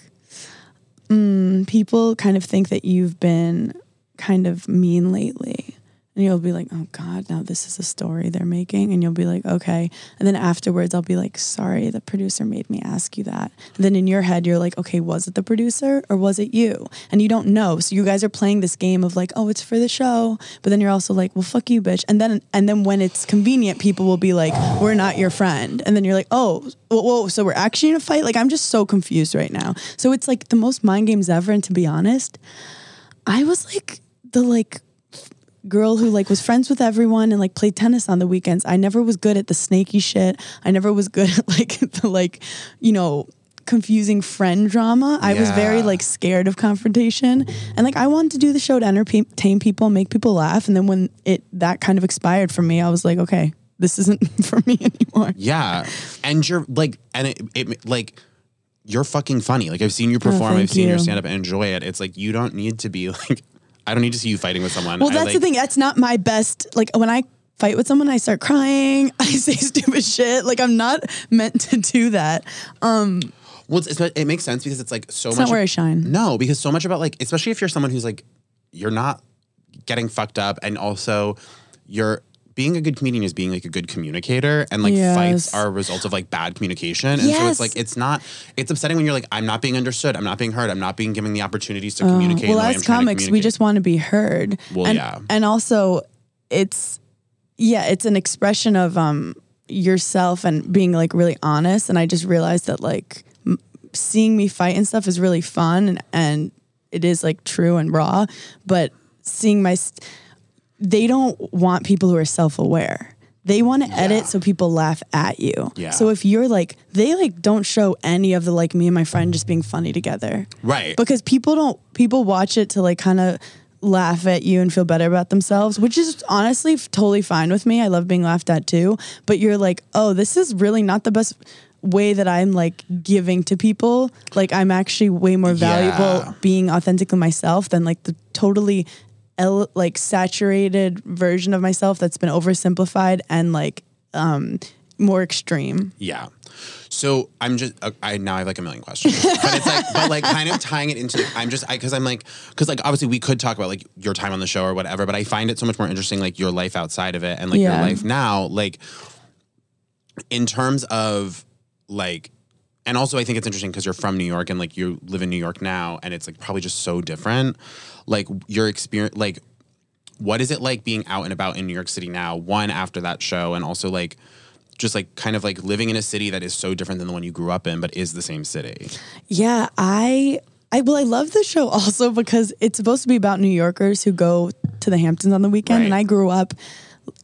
S4: mm, people kind of think that you've been kind of mean lately. and you'll be like, "Oh God, now this is a story they're making," and you'll be like, "Okay," and then afterwards, I'll be like, "Sorry, the producer made me ask you that." And then in your head, you're like, "Okay, was it the producer or was it you?" And you don't know, so you guys are playing this game of like, "Oh, it's for the show," but then you're also like, "Well, fuck you, bitch," and then and then when it's convenient, people will be like, "We're not your friend," and then you're like, "Oh, whoa, whoa so we're actually in a fight?" Like I'm just so confused right now. So it's like the most mind games ever, and to be honest. I was like the like girl who like was friends with everyone and like played tennis on the weekends. I never was good at the snaky shit. I never was good at [laughs] like the like, you know, confusing friend drama. I was very like scared of confrontation. And like I wanted to do the show to entertain people, make people laugh. And then when it that kind of expired for me, I was like, okay, this isn't [laughs] for me anymore.
S1: Yeah. And you're like, and it, it like, you're fucking funny. Like I've seen you oh, perform,
S4: Oh, thank
S1: I've seen your
S4: you.
S1: stand up and enjoy it. It's like you don't need to be [laughs] like, I don't need to see you fighting with someone.
S4: Well,
S1: I,
S4: that's
S1: like,
S4: the thing. That's not my best. Like when I fight with someone, I start crying. [laughs] I say stupid shit. Like I'm not meant to do that.
S1: Um, Well, it's, it's- it makes sense because it's like so
S4: It's
S1: much.
S4: not where I shine.
S1: No, because so much about like, especially if you're someone who's like, you're not getting fucked up, and also you're being a good comedian is being like a good communicator, and like
S4: Yes.
S1: fights are a result of like bad communication, and so it's like it's not. It's upsetting when you're like, I'm not being understood, I'm not being heard, I'm not being given the opportunities to communicate. in
S4: Uh, well, as
S1: I'm trying to
S4: comics, we just want to be heard.
S1: Well,
S4: and,
S1: yeah.
S4: And also, it's yeah, it's an expression of um yourself and being like really honest. And I just realized that like m- seeing me fight and stuff is really fun and and it is like true and raw. But seeing my st- they don't want people who are self-aware. They want to edit so people laugh at you.
S1: Yeah.
S4: So if you're like, they like don't show any of the like me and my friend just being funny together
S1: right.
S4: because people don't people watch it to like kind of laugh at you and feel better about themselves which is honestly totally fine with me i love being laughed at too but you're like oh this is really not the best way that i'm like giving to people like i'm actually way more valuable
S1: Yeah.
S4: being authentically myself than like the totally el- like saturated version of myself that's been oversimplified and like um more extreme
S1: Yeah. So I'm just uh, I now I have like a million questions, but it's like but like kind of tying it into I'm just I because I'm like because like obviously we could talk about like your time on the show or whatever, but I find it so much more interesting like your life outside of it and like
S4: Yeah.
S1: your life now like in terms of like and also I think it's interesting because you're from New York and like you live in New York now and it's like probably just so different like your experience like what is it like being out and about in New York City now? One after that show, and also like just like kind of like living in a city that is so different than the one you grew up in, but is the same city.
S4: Yeah, I I well I love the show also because it's supposed to be about New Yorkers who go to the Hamptons on the weekend and I grew up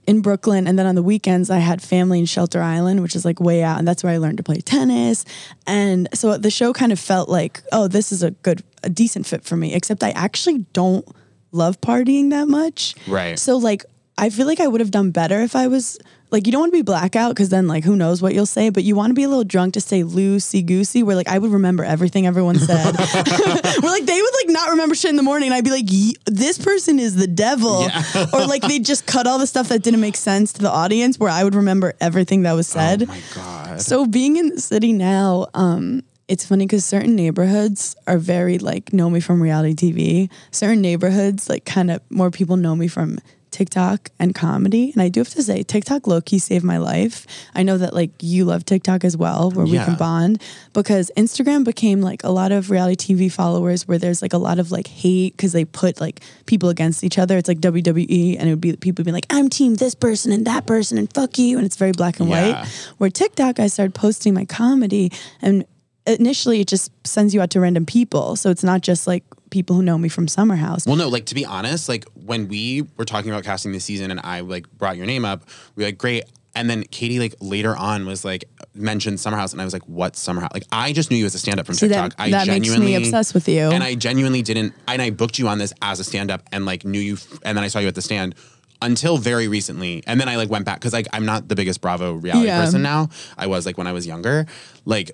S4: in Brooklyn and then on the weekends I had family in Shelter Island which is like way out and that's where I learned to play tennis and so the show kind of felt like oh this is a good a decent fit for me except I actually don't love partying that much.
S1: Right.
S4: So like I feel like I would have done better if I was like you don't want to be blackout because then like who knows what you'll say, but you want to be a little drunk to say loosey goosey where like I would remember everything everyone said. [laughs] [laughs] where like they would like not remember shit in the morning and I'd be like, "Ye- this person is the devil. or like they just cut all the stuff that didn't make sense to the audience where I would remember everything that was said.
S1: Oh my god.
S4: So being in the city now, um, it's funny because certain neighborhoods are very like know me from reality TV. Certain neighborhoods like kind of more people know me from TikTok and comedy. And I do have to say, TikTok low key saved my life. I know that like you love TikTok as well, where we can bond because Instagram became like a lot of reality TV followers where there's like a lot of like hate because they put like people against each other. It's like WWE and it would be people being like, I'm team this person and that person and fuck you. And it's very black and
S1: Yeah.
S4: white. Where TikTok, I started posting my comedy, and initially it just sends you out to random people. So it's not just like people who know me from Summer House.
S1: Well, no, like to be honest, like when we were talking about casting this season and I like brought your name up, we were like, great. And then Katie, like later on, was like mentioned Summer House, and I was like, "What Summer House?" Like I just knew you as a stand-up from
S4: See, that-
S1: TikTok. I
S4: that makes me
S1: genuinely
S4: obsessed with you.
S1: and I genuinely didn't. And I booked you on this as a stand-up, and like knew you, f- and then I saw you at the stand until very recently, and then I like went back because like I'm not the biggest Bravo reality
S4: Yeah.
S1: person now. I was like when I was younger, like.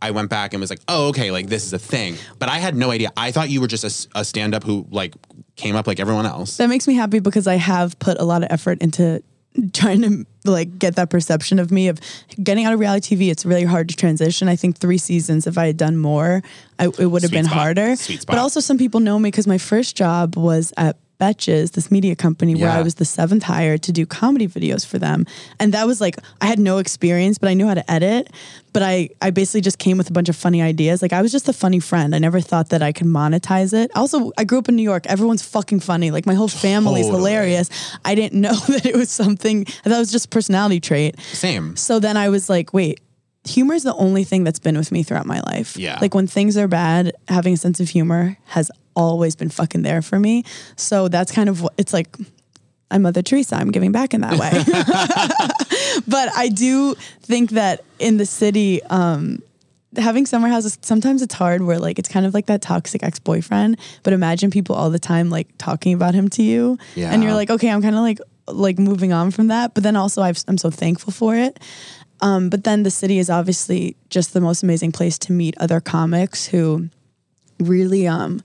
S1: I went back and was like, "Oh, okay, like this is a thing." But I had no idea. I thought you were just a stand-up who like came up like everyone else.
S4: That makes me happy because I have put a lot of effort into [laughs] trying to like get that perception of me of getting out of reality TV. It's really hard to transition. I think three seasons, if I had done more, I, it would have been
S1: spot.
S4: harder.
S1: Sweet
S4: But also, some people know me because my first job was at Betches, this media company where I was the seventh hire to do comedy videos for them. And that was like I had no experience, but I knew how to edit. But I I basically just came with a bunch of funny ideas. Like I was just a funny friend. I never thought that I could monetize it. Also, I grew up in New York. Everyone's fucking funny. Like my whole family's
S1: Totally.
S4: hilarious. I didn't know [laughs] that it was something that was just a personality trait.
S1: Same.
S4: So then I was like, wait, humor is the only thing that's been with me throughout my life.
S1: Yeah.
S4: Like when things are bad, having a sense of humor has always been fucking there for me. So that's kind of what it's like. I'm Mother Teresa. I'm giving back in that way. [laughs] but I do think that in the city, um, having summer houses sometimes it's hard where like it's kind of like that toxic ex-boyfriend but imagine people all the time like talking about him to you and you're like okay i'm kind of like like moving on from that but then also I've, i'm so thankful for it um, but then the city is obviously just the most amazing place to meet other comics who really um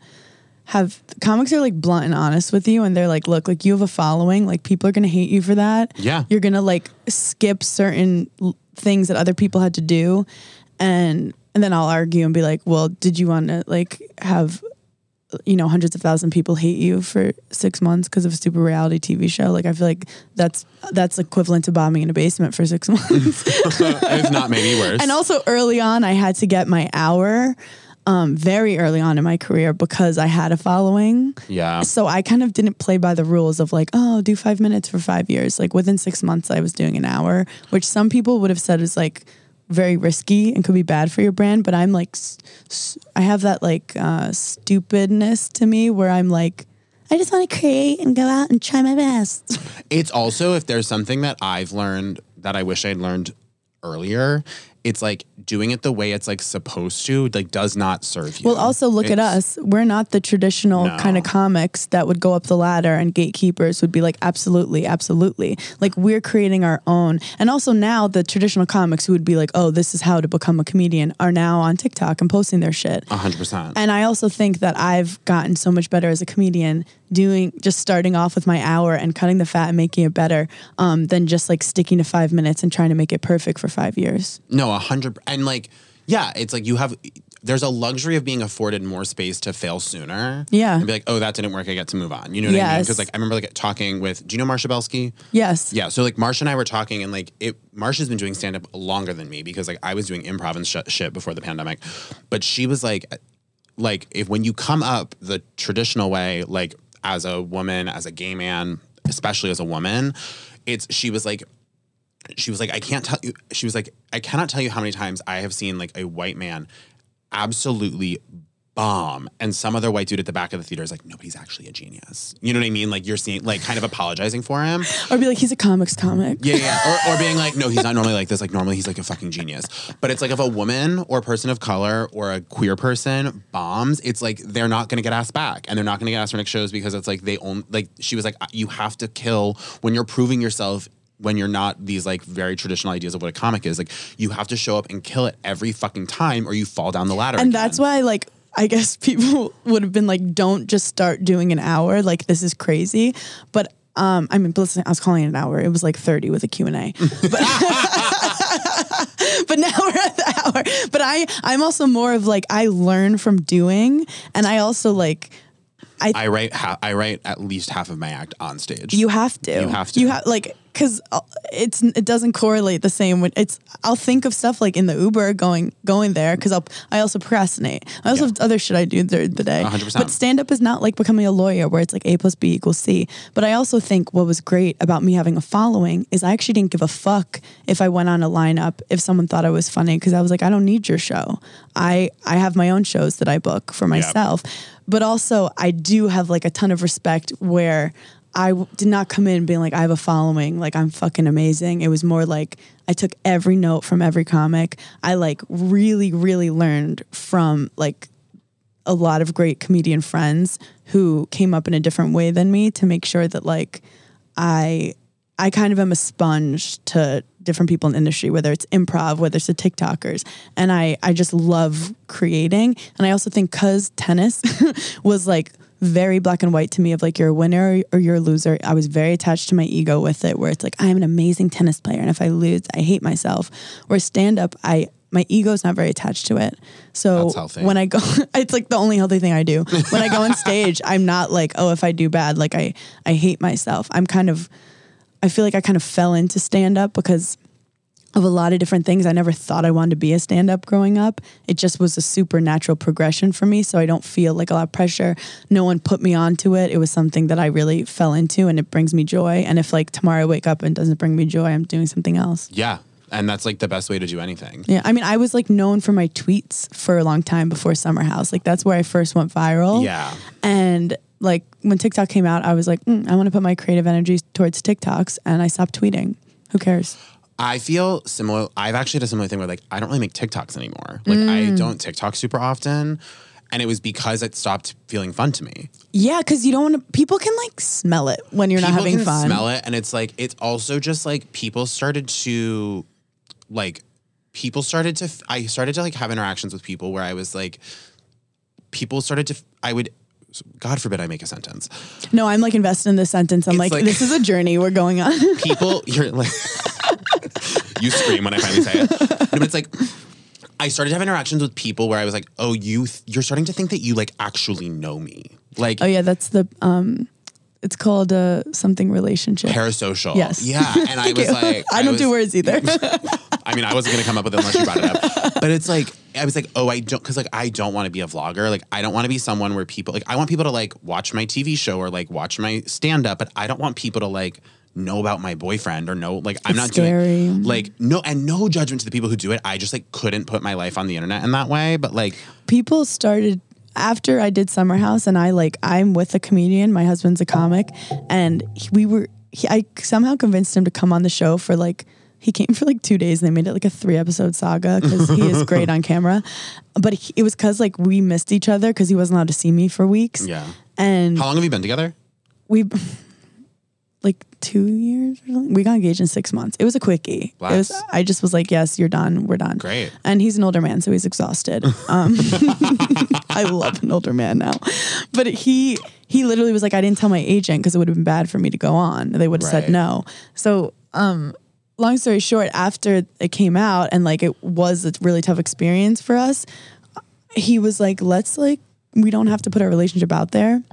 S4: have comics are like blunt and honest with you and they're like look like you have a following like people are gonna hate you for that
S1: Yeah.
S4: you're gonna like skip certain l- things that other people had to do and and then i'll argue and be like well did you want to like have you know hundreds of thousand people hate you for six months because of a stupid reality tv show like i feel like that's that's equivalent to bombing in a basement for six [laughs] months [laughs]
S1: if not, maybe worse.
S4: and also early on, I had to get my hour um, very early on in my career because I had a following.
S1: yeah.
S4: So I kind of didn't play by the rules of like, oh, do five minutes for five years. Like within six months, I was doing an hour, which some people would have said is like very risky and could be bad for your brand. But I'm like, I have that like uh, stupidness to me where I'm like, I just want to create and go out and try my best. [laughs]
S1: It's also if there's something that I've learned that I wish I'd learned earlier, it's like doing it the way it's like supposed to, like does not serve you.
S4: Well, also look at us. We're not the traditional
S1: No.
S4: kind of comics that would go up the ladder and gatekeepers would be like, absolutely, absolutely. Like we're creating our own. And also now the traditional comics who would be like, oh, this is how to become a comedian are now on TikTok and posting their shit.
S1: a hundred percent.
S4: And I also think that I've gotten so much better as a comedian doing just starting off with my hour and cutting the fat and making it better um, than just like sticking to five minutes and trying to make it perfect for five years.
S1: No, a hundred and like, yeah, it's like you have there's a luxury of being afforded more space to fail sooner.
S4: Yeah.
S1: And be like, oh, that didn't work, I get to move on. You know what I mean? Because like I remember like talking with do you know Marsha Belsky?
S4: Yes.
S1: Yeah, so like Marsha and I were talking, and like it, Marsha's been doing stand up longer than me because like I was doing improv and sh- shit before the pandemic, but she was like, like if when you come up the traditional way, like as a woman, as a gay man, especially as a woman, it's she was like. She was like, I can't tell you. She was like, I cannot tell you how many times I have seen like a white man absolutely bomb and some other white dude at the back of the theater is like nobody's actually a genius you know what i mean like you're seeing like kind of apologizing for him
S4: Or be like, he's a comics comic.
S1: yeah, yeah. Or, or being like, no, he's not normally like this. Like normally he's like a fucking genius. But it's like if a woman or a person of color or a queer person bombs, it's like they're not gonna get asked back, and they're not gonna get asked for next shows because it's like they own. Like she was like, you have to kill when you're proving yourself. When you're not these like very traditional ideas of what a comic is, like you have to show up and kill it every fucking time, or you fall down the ladder.
S4: and
S1: again.
S4: that's why like i guess [laughs] people would have been like don't just start doing an hour like this is crazy but um i mean listen i was calling it an hour it was like 30 with a q&a [laughs] but, [laughs] but now we're at the hour but i i'm also more of like i learn from doing and i also like
S1: I write. Ha- I write at least half of my act on stage.
S4: You have to.
S1: You have to.
S4: You have like because uh, it's it doesn't correlate the same when it's. I'll think of stuff like in the Uber going going there because I'll I also procrastinate. I also
S1: Yeah.
S4: have other shit I do during the day.
S1: 100%.
S4: But stand up is not like becoming a lawyer where it's like A plus B equals C. But I also think what was great about me having a following is I actually didn't give a fuck if I went on a lineup if someone thought I was funny because I was like I don't need your show. I I have my own shows that I book for myself. But also I do have like a ton of respect where I did not come in being like, I have a following, like I'm fucking amazing. It was more like I took every note from every comic. I like really, really learned from like a lot of great comedian friends who came up in a different way than me to make sure that like I I kind of am a sponge to different people in the industry, whether it's improv, whether it's the TikTokers. And I, I just love creating. And I also think cause tennis [laughs] was like very black and white to me of like you're a winner or you're a loser. I was very attached to my ego with it where it's like I'm an amazing tennis player and if I lose, I hate myself. Or stand up, I my ego's not very attached to it. So when I go, [laughs] it's like the only healthy thing I do. When I go on stage, I'm not like, oh, if I do bad, like I I hate myself. I'm kind of, I feel like I kind of fell into stand up because of a lot of different things. I never thought I wanted to be a stand up growing up. It just was a supernatural progression for me. So I don't feel like a lot of pressure. No one put me onto it. It was something that I really fell into and it brings me joy. And if like tomorrow I wake up and it doesn't bring me joy, I'm doing something else.
S1: Yeah. And that's like the best way to do anything.
S4: Yeah. I mean, I was like known for my tweets for a long time before Summer House. Like that's where I first went viral.
S1: Yeah.
S4: And like when TikTok came out, I was like, mm, I want to put my creative energy towards TikToks and I stopped tweeting. Who cares?
S1: I feel similar. I've actually had a similar thing where like I don't really make TikToks anymore. Like I
S4: Mm.
S1: don't TikTok super often. And it was because it stopped feeling fun to me.
S4: Yeah, because you don't want to. People can like smell it when you're not having
S1: can
S4: fun.
S1: smell it and it's like it's also just like people started to like people started to i started to like have interactions with people where i was like people started to i would god forbid i make a sentence
S4: No, I'm like invested in this sentence. I'm like,
S1: like-
S4: this is a journey we're going on.
S1: people [laughs] you're like [laughs] you scream when i finally say it. No, but it's like i started to have interactions with people where i was like oh you th- you're starting to think that you like actually know me. Like
S4: oh yeah, that's the um, it's called a something relationship.
S1: parasocial
S4: Yes.
S1: yeah [laughs] and i was like
S4: I don't do
S1: was-
S4: words either. [laughs]
S1: I mean, I wasn't gonna come up with it unless you brought it up. [laughs] But it's like I was like, oh, I don't because like I don't want to be a vlogger. Like I don't want to be someone where people like I want people to like watch my TV show or like watch my stand up, but I don't want people to like know about my boyfriend or know like I'm
S4: It's
S1: not
S4: scary.
S1: doing like no and no judgment to the people who do it. I just like couldn't put my life on the internet in that way. But like
S4: People started after I did Summer House, and I like I'm with a comedian. My husband's a comic, and he- we were. He, I somehow convinced him to come on the show for like. He came for like two days and they made it like a three episode saga because he is great [laughs] on camera. But he, it was because like we missed each other because he wasn't allowed to see me for weeks.
S1: yeah.
S4: And
S1: How long have you been together?
S4: we two years or something. We got engaged in six months. It was a quickie. It was. I just was like, yes, you're done. We're done.
S1: Great.
S4: And he's an older man, so he's exhausted. [laughs] Um, [laughs] I love an older man now, but he he literally was like, I didn't tell my agent because it would have been bad for me to go on. They would have
S1: Right.
S4: said no. So. um Long story short, after it came out and like it was a really tough experience for us, he was like, let's like, we don't have to put our relationship out there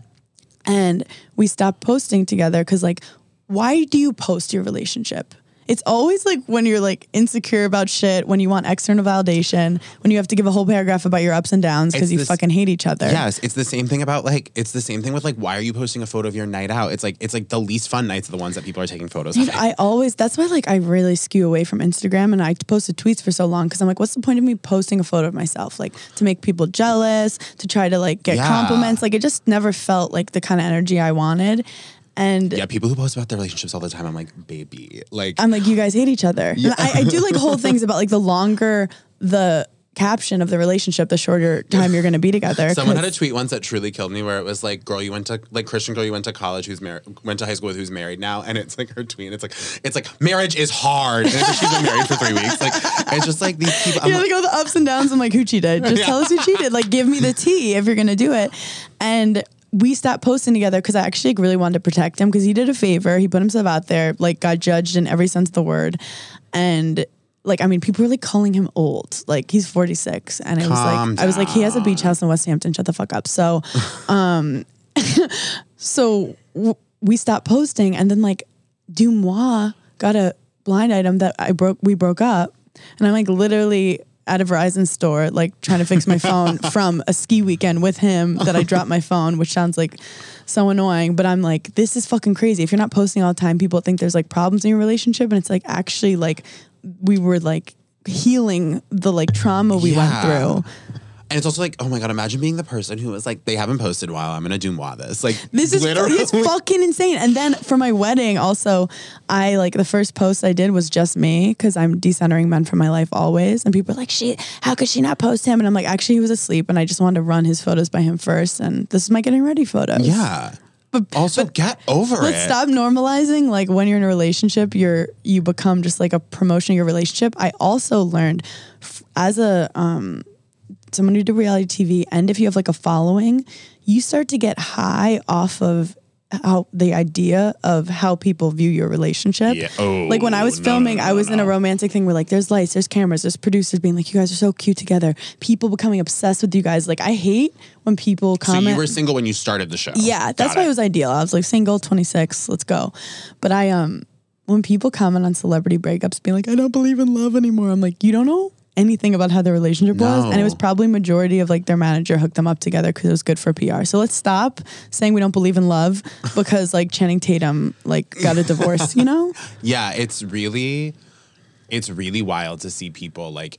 S4: and we stopped posting together because like why do you post your relationship it's always like when you're like insecure about shit when you want external validation when you have to give a whole paragraph about your ups and downs because you
S1: this-
S4: fucking hate each other
S1: Yes, it's the same thing about like it's the same thing with like why are you posting a photo of your night out? It's like it's like the least fun nights are the ones that people are taking photos
S4: Dude,
S1: of.
S4: I always that's why like I really skew away from Instagram and I posted tweets for so long because I'm like, what's the point of me posting a photo of myself? Like to make people jealous, to try to like get
S1: Yeah.
S4: compliments. Like it just never felt like the kind of energy I wanted. And
S1: Yeah, people who post about their relationships all the time, I'm like, baby, like
S4: I'm like, you guys hate each other. And I, I do like whole things about like the longer the caption of the relationship, the shorter time you're going to be together. [laughs]
S1: Someone had a tweet once that truly killed me, where it was like, "Girl, you went to like Christian girl, you went to college, who's married, went to high school with who's married now," and it's like her tweet. It's like, it's like marriage is hard. And it's like she's been married for three weeks. Like it's just like these people. I'm
S4: You're
S1: like,
S4: like all the ups and downs. I'm like, who cheated? Just [laughs] tell us who cheated. Like, give me the tea if you're gonna do it. And we stopped posting together because I actually really wanted to protect him because he did a favor. He put himself out there, like got judged in every sense of the word, and like I mean, people were like calling him old. Like he's 46, and it was
S1: Calm
S4: like I was like, he has a beach house in West Hampton. Shut the fuck up. So, [laughs] um, [laughs] so w- we stopped posting, and then like Deuxmoi got a blind item that I broke. We broke up, and I'm like literally at a Verizon store, like trying to fix my phone [laughs] from a ski weekend with him that I dropped my [laughs] phone, which sounds like so annoying. But I'm like, this is fucking crazy. If you're not posting all the time, people think there's like problems in your relationship, and it's like actually like we were like healing the like trauma we
S1: Yeah.
S4: went through.
S1: And it's also like, oh my god, imagine being the person who was like, they haven't posted while. I'm gonna Deuxmoi this. Like
S4: This is
S1: literally-
S4: it's fucking insane. And then for my wedding, also, I like the first post I did was just me because I'm decentering men from my life always. And people are like, "She, how could she not post him?" And I'm like, actually, he was asleep, and I just wanted to run his photos by him first. And this is my getting ready photos.
S1: yeah. But also, get over
S4: Let's
S1: it.
S4: stop normalizing like when you're in a relationship, you're you become just like a promotion of your relationship. I also learned f- as a um someone who did reality TV and if you have like a following, you start to get high off of how the idea of how people view your relationship.
S1: Yeah. Oh,
S4: like when I was
S1: no,
S4: filming,
S1: no,
S4: I
S1: no,
S4: was in a romantic thing where like there's lights, there's cameras, there's producers being like, you guys are so cute together. People becoming obsessed with you guys. Like I hate when people
S1: So
S4: comment.
S1: you were single when you started the show.
S4: Yeah, that's
S1: Got
S4: why it was ideal. I was like single, 26, let's go. But I um when people comment on celebrity breakups being like, I don't believe in love anymore, I'm like, you don't know anything about how their relationship was. And it was probably majority of like their manager hooked them up together because it was good for PR. So let's stop saying we don't believe in love [laughs] because like Channing Tatum like got a divorce, you know? [laughs]
S1: Yeah, it's really it's really wild to see people like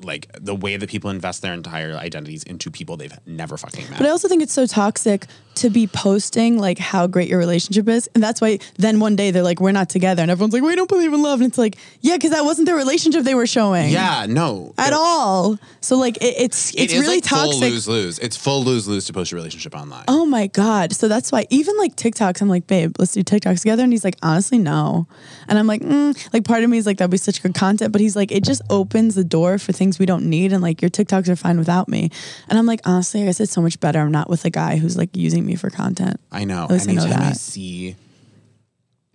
S1: like the way that people invest their entire identities into people they've never fucking met.
S4: But I also think it's so toxic to be posting like how great your relationship is. And that's why then one day they're like, we're not together. And everyone's like, we don't believe in love. And it's like, yeah, because that wasn't the relationship they were showing.
S1: yeah, no.
S4: At all. So like it, it's
S1: It
S4: it's really
S1: like full
S4: toxic.
S1: lose lose. It's full lose lose to post your relationship online.
S4: Oh my God. So that's why even like TikToks, I'm like, babe, let's do TikToks together. And he's like, honestly, no. And I'm like, mm. like part of me is like, that'd be such good content. But he's like, it just opens the door for things we don't need. And like your TikToks are fine without me. And I'm like, honestly, I guess it's so much better. I'm not with a guy who's like using me for content.
S1: I know.
S4: At least I know
S1: Anytime I see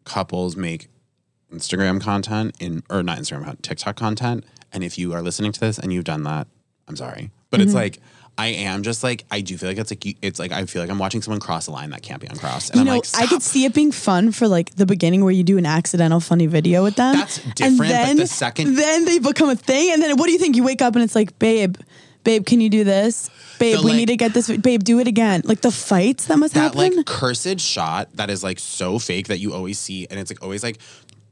S1: couples make Instagram content in or not Instagram TikTok content, and if you are listening to this and you've done that, I'm sorry, but
S4: Mm-hmm.
S1: it's like I am just like I do feel like it's like it's like I feel like I'm watching someone cross a line that can't be uncrossed, and
S4: you
S1: I'm
S4: know,
S1: like,
S4: I could see it being fun for like the beginning where you do an accidental funny video with them.
S1: That's different, but the second-
S4: then they become a thing, and then what do you think? You wake up and it's like, babe, babe, can you do this? Babe,
S1: The,
S4: we
S1: like-
S4: need to get this. Babe, do it again. Like the fights that must
S1: that
S4: happen.
S1: like cursed shot that is like so fake that you always see, and it's like always like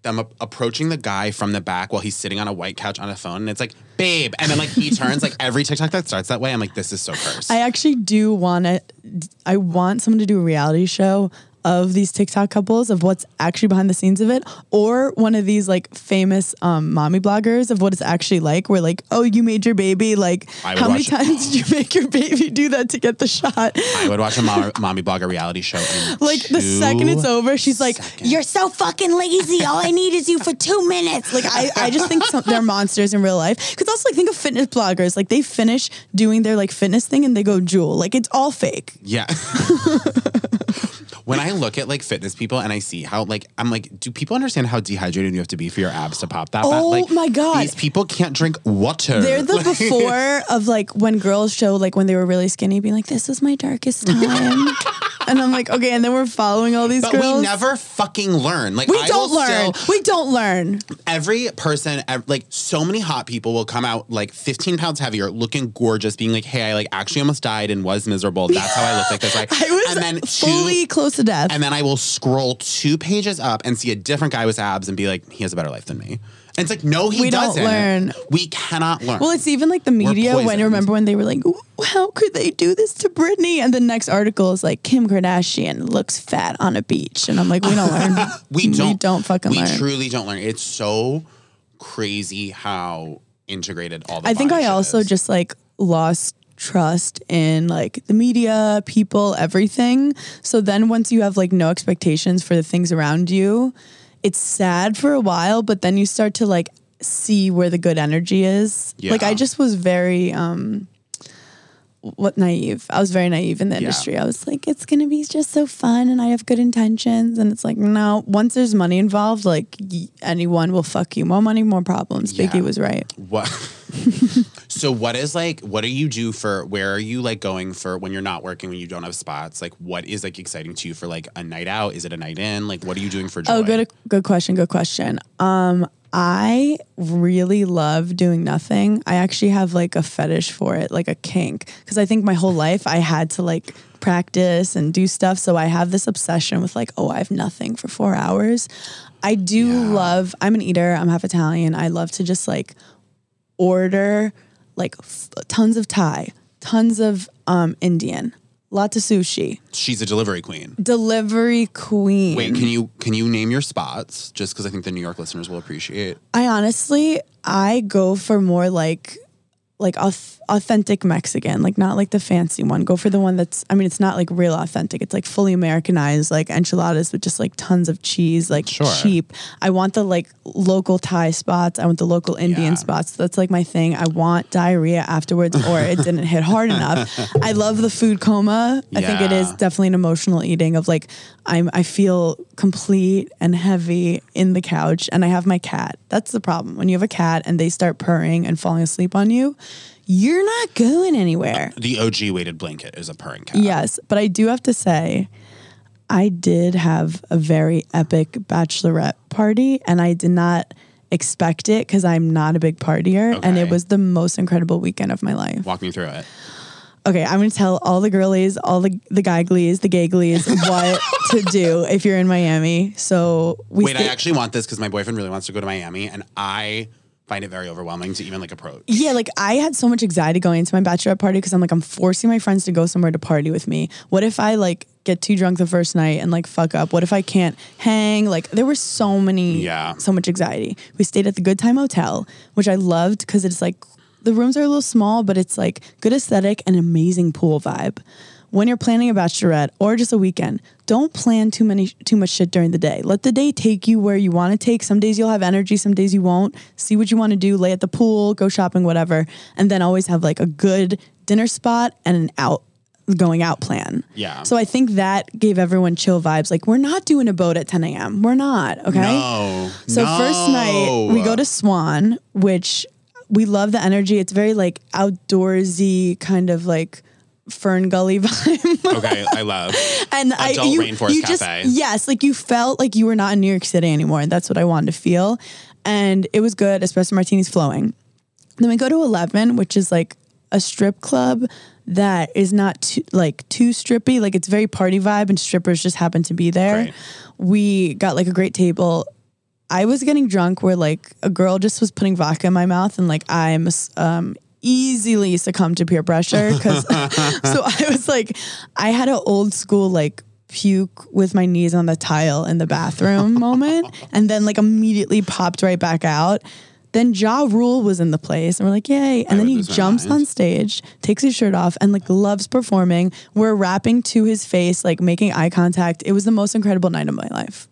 S1: them ap- approaching the guy from the back while he's sitting on a white couch on a phone, and it's like, babe, and then like he turns like every TikTok that starts that way. I'm like, this is so cursed.
S4: I actually do want to. I want someone to do a reality show of these TikTok couples of what's actually behind the scenes of it, or one of these like famous um, mommy bloggers of what it's actually like. Where like, oh, you made your baby. Like, how many times [laughs] did you make your baby do that to get the shot?
S1: I would watch a mom- mommy blogger reality show. [laughs]
S4: Like the second it's over, she's like,
S1: seconds.
S4: "You're so fucking lazy. All I need is you for two minutes." Like I, I just think some, they're monsters in real life. Because also like think of fitness bloggers. Like they finish doing their like fitness thing and they go jewel. Like it's all fake.
S1: Yeah. [laughs] when I look at like fitness people and I see how like I'm like, do people understand how dehydrated you have to be for your abs to pop that?
S4: Oh
S1: Like,
S4: my God.
S1: These people can't drink water.
S4: They're the before [laughs] of like when girls show like when they were really skinny, being like, "This was my darkest [laughs] time," and I'm like, okay. And then we're following all these
S1: But
S4: girls.
S1: we never fucking learn. Like
S4: We
S1: I
S4: don't learn.
S1: still-
S4: we don't learn.
S1: every person, ev- like so many hot people will come out like 15 pounds heavier, looking gorgeous, being like, "Hey, I like actually almost died and was miserable. That's how I look like this." Like, [laughs]
S4: I was
S1: and then two-
S4: fully close to death.
S1: and then I will scroll two pages up and see a different guy with abs and be like, "He has a better life than me." And it's like, no, he
S4: We don't
S1: doesn't.
S4: learn.
S1: We cannot learn.
S4: Well, it's even like the media when remember when they were like, "How could they do this to Britney?" And the next article is like, "Kim Kardashian looks fat on a beach," and I'm like, "We don't [laughs] learn.
S1: we don't.
S4: We don't fucking
S1: we
S4: learn."
S1: truly don't learn. It's so crazy how integrated all the.
S4: I think I also
S1: is.
S4: just like lost trust in like the media, people, everything. So then once you have like no expectations for the things around you, it's sad for a while, but then you start to like see where the good energy is. Like I just was very um what naive. I was very naive in the
S1: Yeah.
S4: industry. I was like, it's gonna be just so fun, and I have good intentions. And it's like, no. Once there's money involved, like y- anyone will fuck you. More money, more problems.
S1: Yeah.
S4: Biggie was right.
S1: What? [laughs] so what is like? What do you do for? Where are you like going for when you're not working when you don't have spots? Like what is like exciting to you for like a night out? Is it a night in? Like what are you doing for joy?
S4: Oh, good, good question. Good question. Um, I really love doing nothing. I actually have like a fetish for it, like a kink, because I think my whole life I had to like practice and do stuff. So I have this obsession with like, oh, I have nothing for four hours. I do love. I'm an eater. I'm half Italian. I love to just like order like f- tons of Thai, tons of um, Indian, lots of sushi.
S1: She's a delivery queen.
S4: Delivery queen.
S1: Wait, can you can you name your spots? Just because I think the New York listeners will appreciate.
S4: I honestly, I go for more like like auth- authentic Mexican, like not like the fancy one. Go for the one that's I mean it's not like real authentic. It's like fully Americanized, like enchiladas with just like tons of cheese, like
S5: Sure.
S4: cheap. I want the like local Thai spots. I want the local Indian
S5: Yeah.
S4: spots. That's like my thing. I want diarrhea afterwards or it [laughs] didn't hit hard enough. I love the food coma. I think it is definitely an emotional eating of like I'm I feel complete and heavy in the couch and I have my cat. That's the problem. When you have a cat and they start purring and falling asleep on you, you're not going anywhere.
S5: The OG weighted blanket is a purring cat.
S4: Yes, but I do have to say I did have a very epic bachelorette party and I did not expect it cuz I'm not a big partier and it was the most incredible weekend of my life.
S5: Walk me through it.
S4: Okay, I'm gonna tell all the girlies, all the the guy glees, the gay glees, [laughs] what to do if you're in Miami. So we
S5: Wait, I actually want this because my boyfriend really wants to go to Miami, and I find it very overwhelming to even like approach.
S4: yeah, like I had so much anxiety going into my bachelorette party because I'm like I'm forcing my friends to go somewhere to party with me. What if I like get too drunk the first night and like fuck up? What if I can't hang? Like there were so many,
S5: Yeah.
S4: so much anxiety. We stayed at the Good Time Hotel, which I loved because it's like the rooms are a little small, but it's like good aesthetic and amazing pool vibe. When you're planning a bachelorette or just a weekend, don't plan too many too much shit during the day. Let the day take you where you want to take. Some days you'll have energy, some days you won't. See what you want to do, lay at the pool, go shopping, whatever. And then always have like a good dinner spot and an out going out plan.
S5: Yeah.
S4: So I think that gave everyone chill vibes. Like we're not doing a boat at 10 a.m. We're not. Okay.
S5: No.
S4: So
S5: no.
S4: first night we go to Swan, which we love the energy. It's very like outdoorsy kind of like Fern Gully [laughs] vibe.
S5: Okay, I love. [laughs]
S4: and I
S5: Adult
S4: you,
S5: Rainforest
S4: you just
S5: Cafe.
S4: yes, like you felt like you were not in New York City anymore. And that's what I wanted to feel. And it was good, espresso martinis flowing. Then we go to 11, which is like a strip club that is not too, like too strippy. Like it's very party vibe and strippers just happen to be there.
S5: Great.
S4: We got like a great table. I was getting drunk where like a girl just was putting vodka in my mouth and like I'm um easily succumbed to peer pressure because [laughs] [laughs] so I was like I had an old school like puke with my knees on the tile in the bathroom moment [laughs] and then like immediately popped right back out. Then Ja Rule was in the place and we're like, yay. And then he jumps on stage, takes his shirt off, and like loves performing. We're rapping to his face, like making eye contact. It was the most incredible night of my life.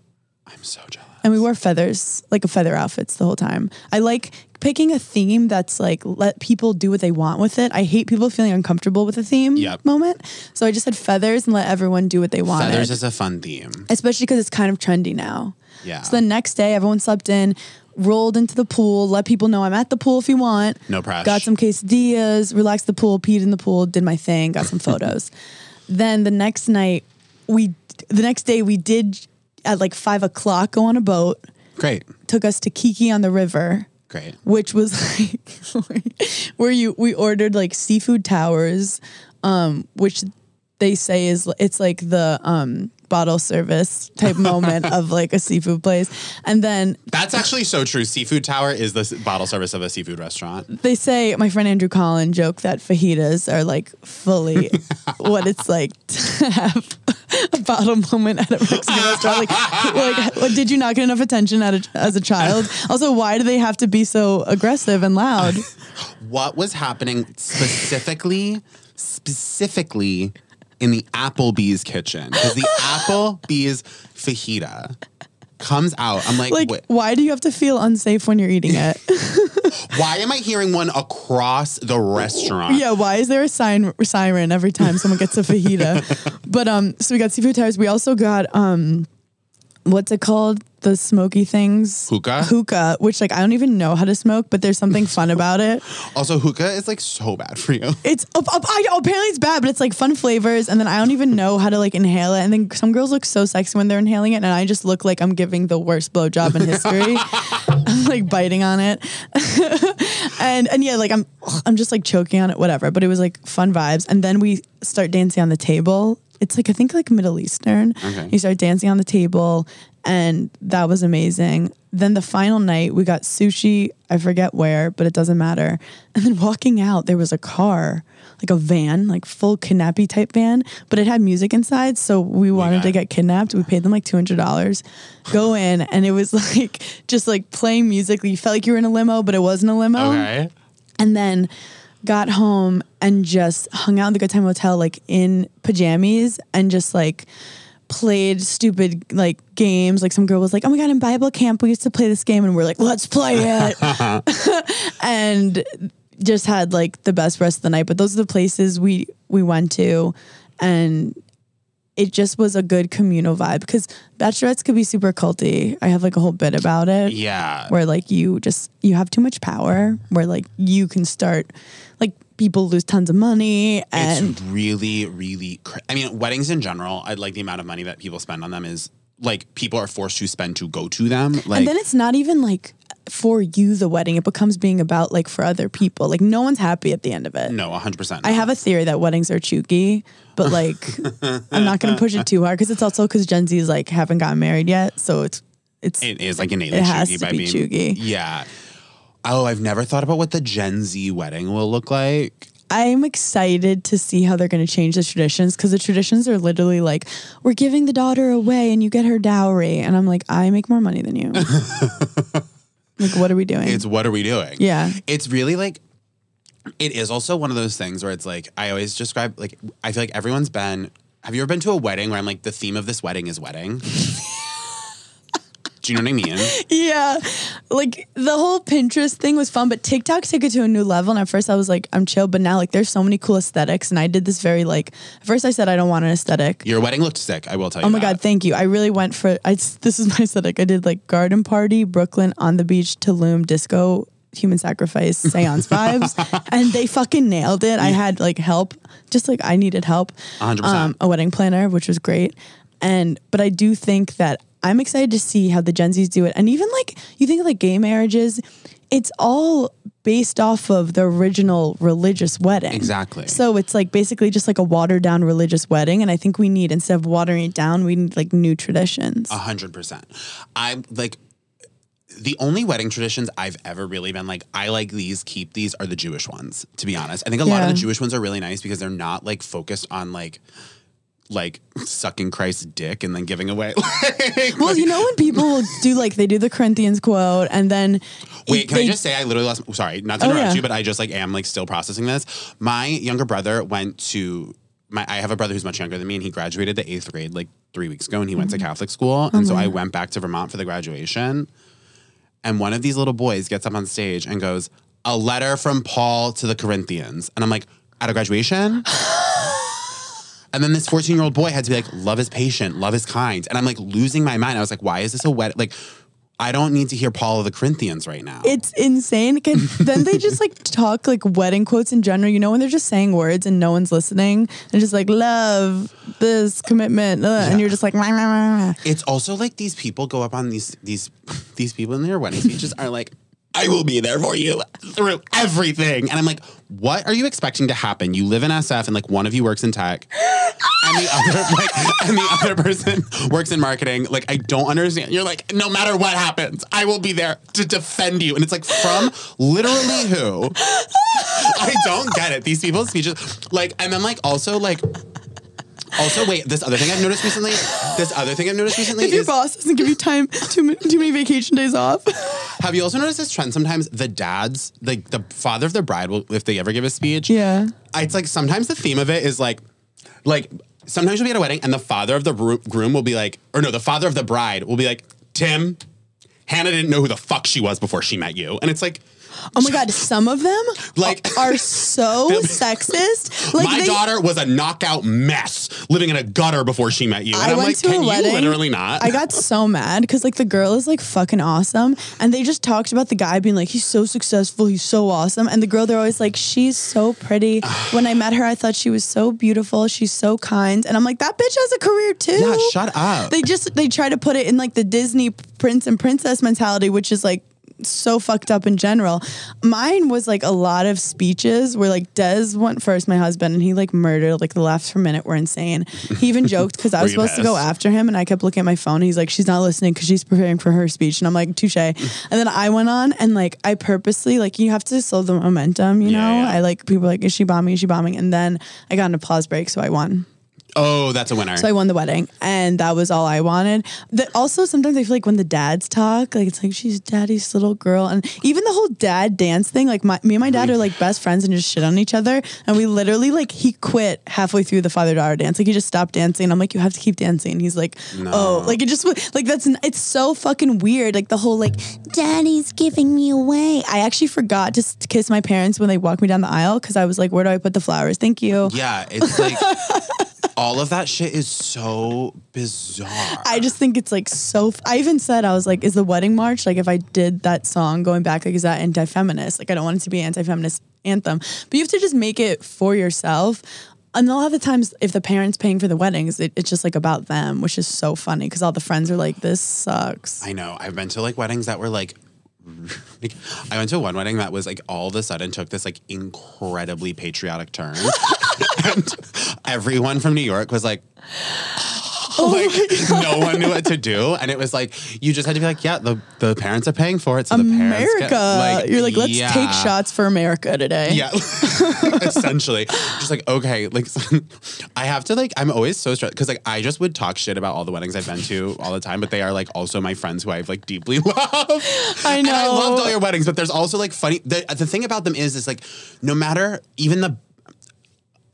S5: I'm so jealous.
S4: And we wore feathers, like a feather outfits the whole time. I like picking a theme that's like let people do what they want with it. I hate people feeling uncomfortable with a theme
S5: Yep.
S4: moment. So I just had feathers and let everyone do what they wanted.
S5: Feathers is a fun theme.
S4: Especially because it's kind of trendy now.
S5: Yeah.
S4: So the next day, everyone slept in, rolled into the pool, let people know I'm at the pool if you want.
S5: No pressure.
S4: Got some quesadillas, relaxed the pool, peed in the pool, did my thing, got some photos. [laughs] then the next night, we the next day we did at like five o'clock go on a boat.
S5: Great.
S4: Took us to Kiki on the river,
S5: Great.
S4: which was [laughs] like where you we ordered like seafood towers, um, which they say is it's like the um bottle service type moment [laughs] of like a seafood place. And then
S5: That's actually so true. Seafood Tower is the bottle service of a seafood restaurant.
S4: they say my friend Andrew Collin joked that fajitas are like fully [laughs] what it's like [laughs] to have a bottle moment at a Mexican restaurant. Like, like what, did you not get enough attention at a, as a child? Also, why do they have to be so aggressive and loud?
S5: What was happening specifically, specifically in the Applebee's kitchen? Because the [laughs] Applebee's fajita comes out. I'm like,
S4: Like,
S5: wait,
S4: why do you have to feel unsafe when you're eating it? [laughs] [laughs]
S5: why am I hearing one across the restaurant?
S4: yeah, why is there a sign siren every time someone gets a fajita? but um, so we got seafood towers. We also got um, what's it called? The smoky things.
S5: Hookah?
S4: Hookah, which like I don't even know how to smoke, but there's something fun about it. [laughs]
S5: Also, hookah is like so bad for you. [laughs]
S4: It's uh, uh, I, apparently it's bad, but it's like fun flavors, and then I don't even know how to like inhale it. And then some girls look so sexy when they're inhaling it, and I just look like I'm giving the worst blowjob in history. I'm [laughs] like biting on it, and and yeah, like I'm I'm just like choking on it, whatever. But it was like fun vibes, and then we start dancing on the table. It's like I think like Middle Eastern.
S5: Okay.
S4: You start dancing on the table, and that was amazing. Then the final night, we got sushi. I forget where, but it doesn't matter. And then walking out, there was a car, like a van, like full kidnappy type van, but it had music inside. So we oh wanted
S5: got
S4: to get kidnapped. We paid them like two hundred dollars. Go in, and it was [laughs] like just like playing music. You felt like you were in a limo, but it wasn't a limo.
S5: Okay.
S4: And then got home and just hung out in the Good Time Hotel like in pajamas and just like played stupid like games. Like some girl was like, "Oh my god, in Bible camp we used to play this game," and we're like, "Let's play it," [laughs] [laughs] and just had like the best rest of the night. But those are the places we we went to, and it just was a good communal vibe because bachelorettes could be super culty. I have like a whole bit about it
S1: Yeah.
S4: where like you just you have too much power where like you can start like people lose tons of money and
S1: it's really, really. Cra- I mean, weddings in general. I like the amount of money that people spend on them is like people are forced to spend to go to them. Like,
S4: and then it's not even like for you the wedding it becomes being about like for other people like no one's happy at the end of it
S1: no, hundred percent.
S4: i have a theory that weddings are chooky but [laughs] like i'm not gonna push it too hard because it's also because gen z's like haven't gotten married yet so it's it's
S1: It is like innately
S4: It has to
S1: by
S4: be
S1: being
S4: chuggy.
S1: Yeah. Oh, I've never thought about what the Gen Z wedding will look like.
S4: I'm excited to see how they're going to change the traditions because the traditions are literally like, we're giving the daughter away and you get her dowry. And I'm like, I make more money than you. [laughs] like, what are we doing?
S1: It's what are we doing?
S4: Yeah.
S1: It's really like it is also one of those things where it's like I always describe like I feel like everyone's been have you ever been to a wedding where I'm like the theme of this wedding is wedding? [laughs] Do you know what I mean?
S4: yeah. Like the whole Pinterest thing was fun, but TikTok took it to a new level. And at first I was like, I'm chill. But now, like, there's so many cool aesthetics. And I did this very, like, at first I said, I don't want an aesthetic.
S1: Your wedding looked sick, I will tell you.
S4: Oh my
S1: that.
S4: God, thank you. I really went for I this is [laughs] my aesthetic. I did like garden party, Brooklyn on the beach, Tulum, disco, human sacrifice, seance [laughs] vibes. And they fucking nailed it. I had like help, just like I needed help.
S1: 100%.
S4: Um, a wedding planner, which was great. And but I do think that I'm excited to see how the Gen Zs do it. And even like you think of like gay marriages, it's all based off of the original religious wedding.
S1: Exactly.
S4: So it's like basically just like a watered down religious wedding. And I think we need, instead of watering it down, we need like new traditions.
S1: A hundred percent. I'm like the only wedding traditions I've ever really been like, I like these, keep these are the Jewish ones, to be honest. I think a lot of the Jewish ones are really nice because they're not like focused on like like sucking Christ's dick and then giving away. [laughs] Like,
S4: well, you know when people will do like they do the Corinthians quote and then
S1: Wait, can
S4: they-
S1: I just say I literally lost? Sorry, not to
S4: Oh,
S1: interrupt
S4: yeah.
S1: you, but I just like am like still processing this. My younger brother went to my. I have a brother who's much younger than me, and he graduated the eighth grade like three weeks ago, and he went to
S4: Mm-hmm.
S1: Catholic school, and so I went back to Vermont for the graduation. And one of these little boys gets up on stage and goes, "A letter from Paul to the Corinthians," and I'm like, "At a graduation." [gasps] [laughs] And then this 14 year old boy had to be like, love is patient, love is kind. And I'm like losing my mind. I was like, why is this a wet? Like, I don't need to hear Paul of the Corinthians right now.
S4: It's insane. [laughs] Then they just like talk like wedding quotes in general. You know when they're just saying words and no one's listening. They're just like love, this commitment, uh, and you're just like. "Meh, meh, meh, meh."
S1: it's also like these people go up on these these [laughs] these people in their wedding speeches are like, I will be there for you through everything. And I'm like, what are you expecting to happen? You live in SF and like one of you works in tech and the other [laughs] like and the other person works in marketing. Like I don't understand. You're like, no matter what happens, I will be there to defend you. And it's like from literally who? I don't get it. These people's speeches like and then like also like also, wait. This other thing I've noticed recently. This other thing I've noticed recently
S4: If your
S1: is
S4: boss doesn't give you time too many, too many vacation days off. [laughs]
S1: Have you also noticed this trend? Sometimes the dads, like the father of the bride, will if they ever give a speech,
S4: yeah.
S1: it's like sometimes the theme of it is like, like sometimes you'll be at a wedding and the father of the groom will be like, or no, the father of the bride will be like, Tim, Hannah didn't know who the fuck she was before she met you, and it's like.
S4: Oh my god, some of them
S1: Like- [laughs]
S4: are so [laughs] sexist. Like
S1: my
S4: they,
S1: daughter was a knockout mess living in a gutter before she met you. And
S4: I
S1: am
S4: went
S1: like,
S4: to
S1: can
S4: a wedding.
S1: you literally not?
S4: I got so mad because like the girl is like fucking awesome, and they just talked about the guy being like he's so successful, he's so awesome, and the girl they're always like she's so pretty. [sighs] when I met her, I thought she was so beautiful, she's so kind, and I'm like that bitch has a career too.
S1: yeah, shut up.
S4: They just they try to put it in like the Disney prince and princess mentality, which is like so fucked up in general. Mine was like a lot of speeches where like Des went first, my husband, and he like murdered like the laughs per minute were insane. He even [laughs] joked because I was supposed to go after him and I kept looking at my phone. He's like, she's not listening because she's preparing for her speech. And I'm like, touche. [laughs] and then I went on and like I purposely like you have to slow the momentum, you
S1: Yeah,
S4: know?
S1: yeah.
S4: I like people like, is she bombing? Is she bombing? And then I got an applause break, so I won.
S5: Oh, that's a winner.
S4: So I won the wedding, and that was all I wanted. That also sometimes I feel like when the dads talk, like it's like she's daddy's little girl, and even the whole dad dance thing. Like my, me and my dad are like best friends and just shit on each other, and we literally like he quit halfway through the father daughter dance. Like he just stopped dancing. I'm like, you have to keep dancing. He's like, oh, like it just like that's it's so fucking weird. Like the whole like daddy's giving me away. I actually forgot to kiss my parents when they walked me down the aisle because I was like, where do I put the flowers? Thank you.
S1: Yeah, it's like [laughs] all of that shit is so bizarre.
S4: I just think it's like so. F- I even said I was like, "Is the wedding march like if I did that song going back like is that anti-feminist? Like I don't want it to be anti-feminist anthem, but you have to just make it for yourself." And a lot of the times, if the parents paying for the weddings, it, it's just like about them, which is so funny because all the friends are like, "This sucks."
S1: I know. I've been to like weddings that were like, like [laughs] I went to one wedding that was like all of a sudden took this like incredibly patriotic turn. [laughs] and everyone from New York was like, Oh like [laughs] no one knew what to do. And it was like you just had to be like, yeah, the, the parents are paying for it. So the parents
S4: America,
S1: get,
S4: you're like, let's
S1: yeah.
S4: take shots for America today.
S1: Yeah, [laughs] essentially, just like okay, like [laughs] I have to like I'm always so stressed because like I just would talk shit about all the weddings I've been to all the time, but they are like also my friends who I've like deeply loved.
S4: I know
S1: And I loved all your weddings, but there's also like funny. The the thing about them is is like no matter even the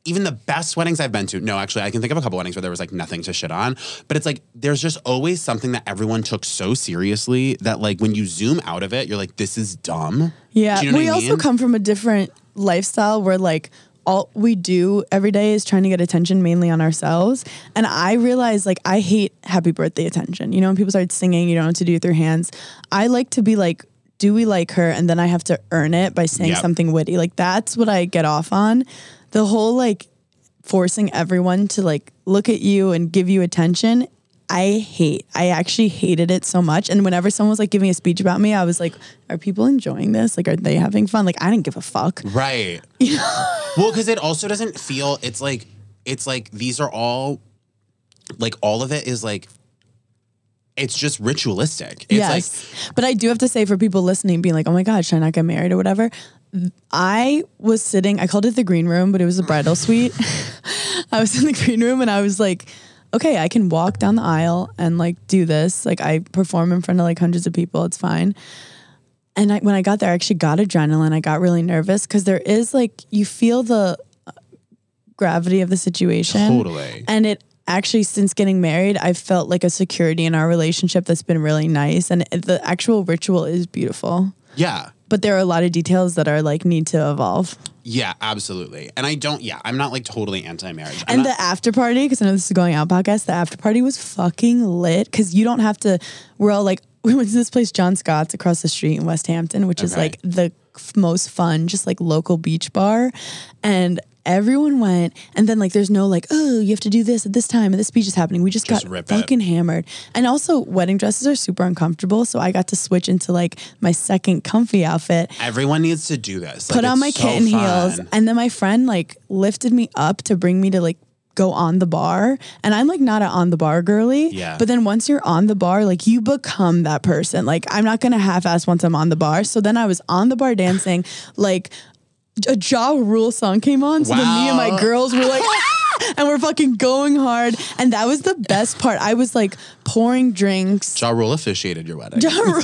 S1: even the best weddings I've been to, no, actually, I can think of a couple weddings where there was like nothing to shit on. But it's like there's just always something that everyone took so seriously that like when you zoom out of it, you're like, this is dumb.
S4: Yeah,
S1: you know
S4: we also
S1: mean?
S4: come from a different lifestyle where like all we do every day is trying to get attention mainly on ourselves. And I realize like I hate happy birthday attention. You know, when people start singing, you don't know what to do with your hands. I like to be like, do we like her? And then I have to earn it by saying
S1: Yep.
S4: something witty. Like that's what I get off on. The whole like forcing everyone to like look at you and give you attention. I hate. I actually hated it so much. And whenever someone was like giving a speech about me, I was like, are people enjoying this? Like, are they having fun? Like, I didn't give a fuck.
S1: Right. [laughs] well, because it also doesn't feel. It's like it's like these are all like all of it is like it's just ritualistic. It's
S4: yes.
S1: like
S4: but I do have to say for people listening, being like, oh my God, should I not get married or whatever? I was sitting, I called it the green room, but it was a bridal suite. [laughs] I was in the green room and I was like, okay, I can walk down the aisle and like do this. Like I perform in front of like hundreds of people. It's fine. And I, when I got there, I actually got adrenaline. I got really nervous because there is like, you feel the uh, gravity of the situation.
S1: Totally.
S4: And it actually, since getting married, I've felt like a security in our relationship that's been really nice. And the actual ritual is beautiful.
S1: yeah.
S4: But there are a lot of details that are like need to evolve.
S1: Yeah, absolutely. And I don't, yeah, I'm not like totally anti marriage.
S4: and the after party, because I know this is going out podcast, the after party was fucking lit because you don't have to. We're all like, [laughs] we went to this place, John Scott's, across the street in West Hampton, which is like the f- most fun, just like local beach bar. And everyone went, and then like there's no like, oh, you have to do this at this time, and this speech is happening. We just,
S1: Just
S4: got fucking hammered. And also, wedding dresses are super uncomfortable, so I got to switch into like my second comfy outfit
S1: Everyone needs to do this.
S4: put
S1: Like,
S4: on my
S1: so
S4: kitten heels and then my friend like lifted me up to bring me to like go on the bar and i'm like not an on the bar girly
S1: Yeah.
S4: but then once you're on the bar like you become that person like i'm not gonna half-ass once i'm on the bar so then i was on the bar dancing like a Ja Rule song came on so then me and my girls were like [laughs] [laughs] and we're fucking going hard and that was the best part i was like pouring drinks
S1: Ja Rule officiated your wedding.
S4: Ja Rule. [laughs]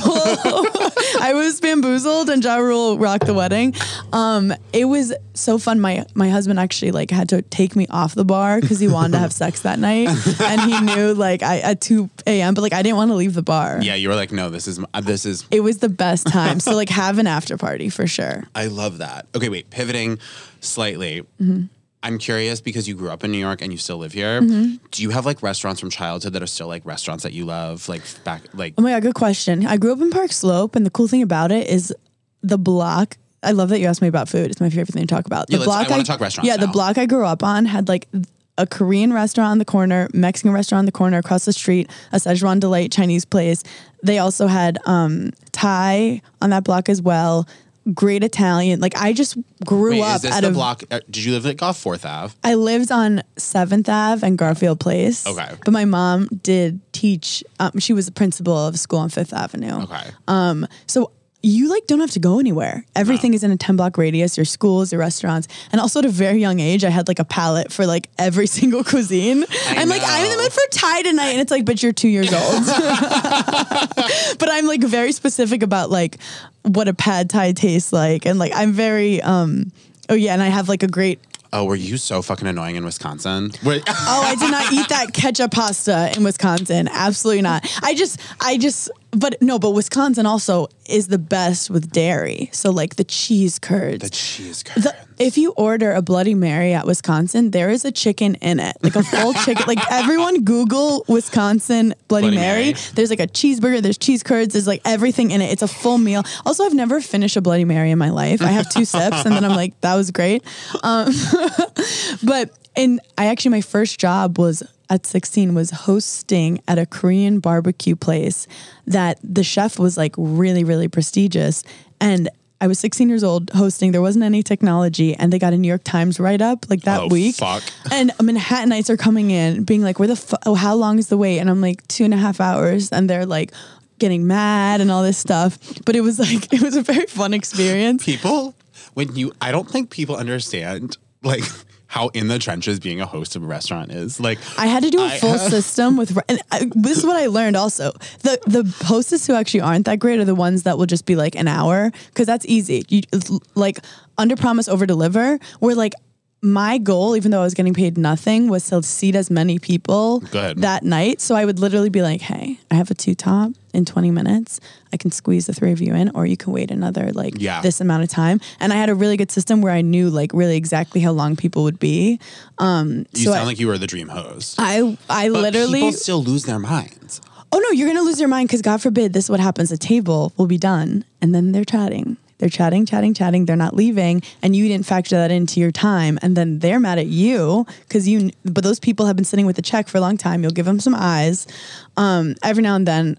S4: I was bamboozled and Ja Rule rocked the wedding. Um, it was so fun. My my husband actually like had to take me off the bar because he wanted to have sex that night, [laughs] and he knew like I at two a.m. But like I didn't want to leave the bar.
S1: yeah, you were like, no, this is, my- this is,
S4: It was the best time. So like have an after party for sure.
S1: I love that. Okay, wait, pivoting slightly.
S4: Mm-hmm.
S1: I'm curious because you grew up in New York and you still live here.
S4: Mm-hmm.
S1: Do you have like restaurants from childhood that are still like restaurants that you love? Like back, like,
S4: Oh my god, good question. I grew up in Park Slope, and the cool thing about it is the block. I love that you asked me about food. It's my favorite thing to talk about. The
S1: Yeah, let's- I wanna talk restaurants
S4: Yeah, the block I grew up on had like a Korean restaurant on the corner, Mexican restaurant on the corner, across the street, a Szechuan delight Chinese place. They also had um, Thai on that block as well. Great Italian. Like I just grew
S1: wait,
S4: up
S1: is this
S4: out
S1: the
S4: of.
S1: block? uh, Did you live off Fourth Ave?
S4: I lived on Seventh Ave and Garfield Place.
S1: Okay.
S4: But my mom did teach. Um, she was the principal of a school on Fifth Avenue.
S1: Okay.
S4: Um, so you like don't have to go anywhere. Everything is in a 10 block radius, your schools, your restaurants. And also at a very young age, I had like a palette for like every [laughs] single cuisine. I'm like, I'm in the mood for Thai tonight. And it's like, but you're two years old. [laughs] [laughs] but I'm like very specific about like what a pad Thai tastes like. And like, I'm very, um, oh yeah. And I have like a great
S5: Oh, were you so fucking annoying in Wisconsin? Wait,
S4: Oh, I did not eat that ketchup pasta in Wisconsin. Absolutely not. I just, I just, but no, but Wisconsin also is the best with dairy. So like the cheese curds.
S5: the cheese curds.
S4: The- if you order a Bloody Mary at Wisconsin, there is a chicken in it, like a full [laughs] chicken. Like everyone Google Wisconsin Bloody,
S5: Bloody
S4: Mary.
S5: Mary.
S4: There's like a cheeseburger, there's cheese curds, there's like everything in it. It's a full meal. Also, I've never finished a Bloody Mary in my life. I have two sips and then I'm like, that was great. Um, [laughs] but and I actually my first job was at 16 was hosting at a Korean barbecue place that the chef was like really really prestigious and I was 16 years old hosting. There wasn't any technology, and they got a New York Times write up like that
S5: Oh,
S4: week.
S5: fuck.
S4: And Manhattanites are coming in, being like, "Where the fu- oh, how long is the wait?" And I'm like, two and a half hours, and they're like getting mad and all this stuff. But it was like [laughs] it was a very fun experience.
S5: people when you I don't think people understand like how in the trenches being a host of a restaurant is. Like
S4: I had to do a
S5: I
S4: full
S5: have- [laughs]
S4: system with. And I, this is what I learned. Also, the the hostess who actually aren't that great are the ones that will just be like an hour because that's easy. You like under promise over deliver. Where like my goal, even though I was getting paid nothing, was to seat as many people
S5: Good.
S4: that night. So I would literally be like, "Hey, I have a two top in twenty minutes. I can squeeze the three of you in, or you can wait another like
S5: Yeah.
S4: this amount of time." And I had a really good system where I knew like really exactly how long people would be. Um,
S5: you
S4: so
S5: sound
S4: I,
S5: like you were the dream host.
S4: I I
S5: But
S4: literally
S5: people still lose their minds.
S4: oh no, you're gonna lose your mind because God forbid this is what happens. The table will be done, and then they're chatting. They're chatting, chatting, chatting. They're not leaving, and you didn't factor that into your time, and then they're mad at you because you. But those people have been sitting with the check for a long time. You'll give them some eyes. Um, every now and then,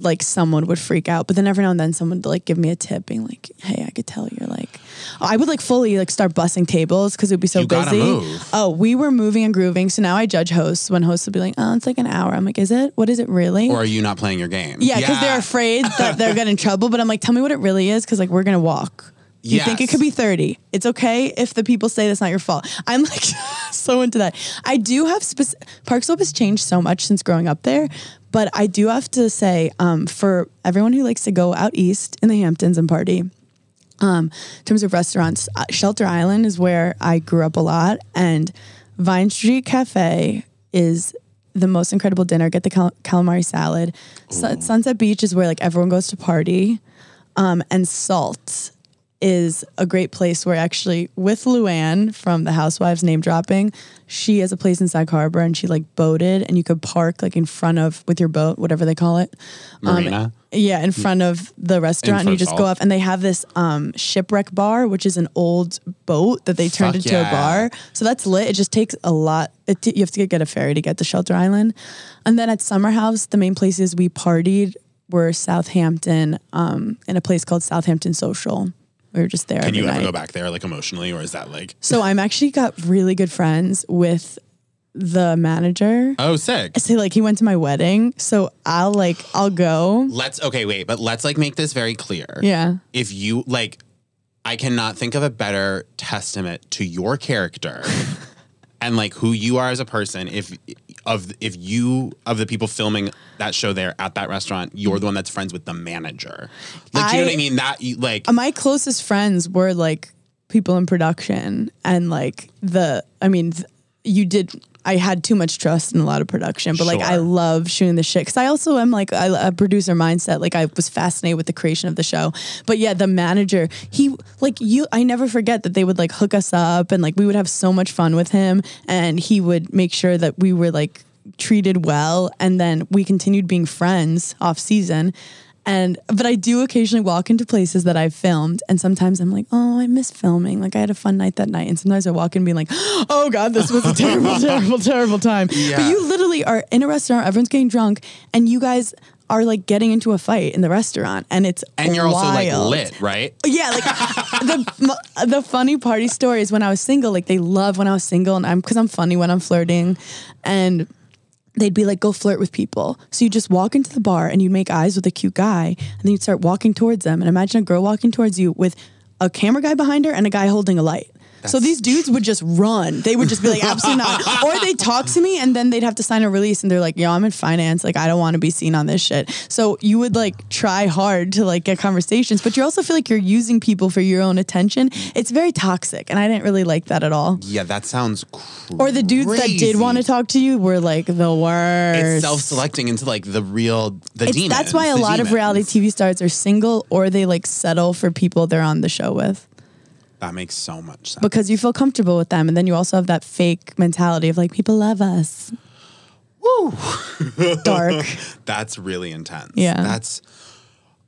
S4: like someone would freak out, but then every now and then someone would like give me a tip, being like, "Hey, I could tell you're like." I would like fully like start bussing tables because it would be so
S5: You
S4: busy. Oh, we were moving and grooving, so now I judge hosts when hosts will be like, "Oh, it's like an hour." I'm like, "Is it? What is it really?"
S5: Or are you not playing your game?
S4: yeah, because they're afraid that they're [laughs] getting in trouble. But I'm like, "Tell me what it really is," because like we're gonna walk. You think it could be 30. It's okay if the people say that's not your fault. [laughs] I'm like [laughs] so into that. I do have spec- Park Slope has changed so much since growing up there, but I do have to say um, for everyone who likes to go out east in the Hamptons and party, um, in terms of restaurants, uh, Shelter Island is where I grew up a lot, and Vine Street Cafe is the most incredible dinner. Get the cal- calamari salad. Su- Sunset Beach is where like everyone goes to party, um, and Salt is a great place where actually with Luann from the Housewives name dropping, she has a place in Sag Harbor and she like boated and you could park like in front of with your boat, whatever they call it. Um,
S5: Marina.
S4: yeah, in front of the restaurant, and you just go up, and they have this um, shipwreck bar, which is an old boat that they turned
S5: Fuck
S4: into
S5: yeah.
S4: a bar. So that's lit. It just takes a lot. It, you have to get a ferry to get to Shelter Island, and then at Summer House, the main places we partied were Southampton, um, in a place called Southampton Social. We were just there.
S5: Can you ever
S4: night.
S5: go back there like emotionally, or is that like
S4: So I'm actually got really good friends with the manager.
S5: oh sick?
S4: So like he went to my wedding, so I'll like I'll go.
S5: Let's okay, wait, but let's like make this very clear.
S4: Yeah.
S5: If you like, I cannot think of a better testament to your character [laughs] and like who you are as a person. If of if you of the people filming that show there at that restaurant, you're the one that's friends with the manager. Like, do you know what
S4: I-
S5: I mean? That you like.
S4: my closest friends were like people in production and like the i mean th- you did i had too much trust in a lot of production but like i love shooting the shit because i also am like a, a producer mindset. Like i was fascinated with the creation of the show. But yeah the manager he like you i never forget that they would like hook us up and like we would have so much fun with him and he would make sure that we were like treated well and then we continued being friends off season and but I do occasionally walk into places that I've filmed, and sometimes I'm like, oh, I miss filming. Like I had a fun night that night, and sometimes I walk in being like, oh god, this was a terrible, [laughs] terrible, terrible time. But you literally are in a restaurant, everyone's getting drunk, and you guys are like getting into a fight in the restaurant, and it's
S5: and you're also like lit, right?
S4: Yeah, like the the funny party story is when I was single. Like they love when I was single, and I'm because I'm funny when I'm flirting, and they'd be like, go flirt with people. So you just walk into the bar and you make eyes with a cute guy, and then you'd start walking towards them. And imagine a girl walking towards you with a camera guy behind her and a guy holding a light. So these dudes would just run. They would just be like, absolutely not. [laughs] Or they'd talk to me and then they'd have to sign a release and they're like, yo, I'm in finance. Like, I don't want to be seen on this shit. So you would like try hard to like get conversations, but you also feel like you're using people for your own attention. It's very toxic. And I didn't really like that at all.
S1: Yeah, that sounds crazy.
S4: Or the dudes that did want to talk to you were like the worst.
S1: It's self-selecting into like the real the
S4: It's-
S1: demons.
S4: that's why a lot of reality TV stars are single or they like settle for people they're on the show with
S1: That makes so much sense.
S4: because you feel comfortable with them. And then you also have that fake mentality of like, people love us. Woo. [laughs] Dark. [laughs]
S1: That's really intense.
S4: Yeah.
S1: That's.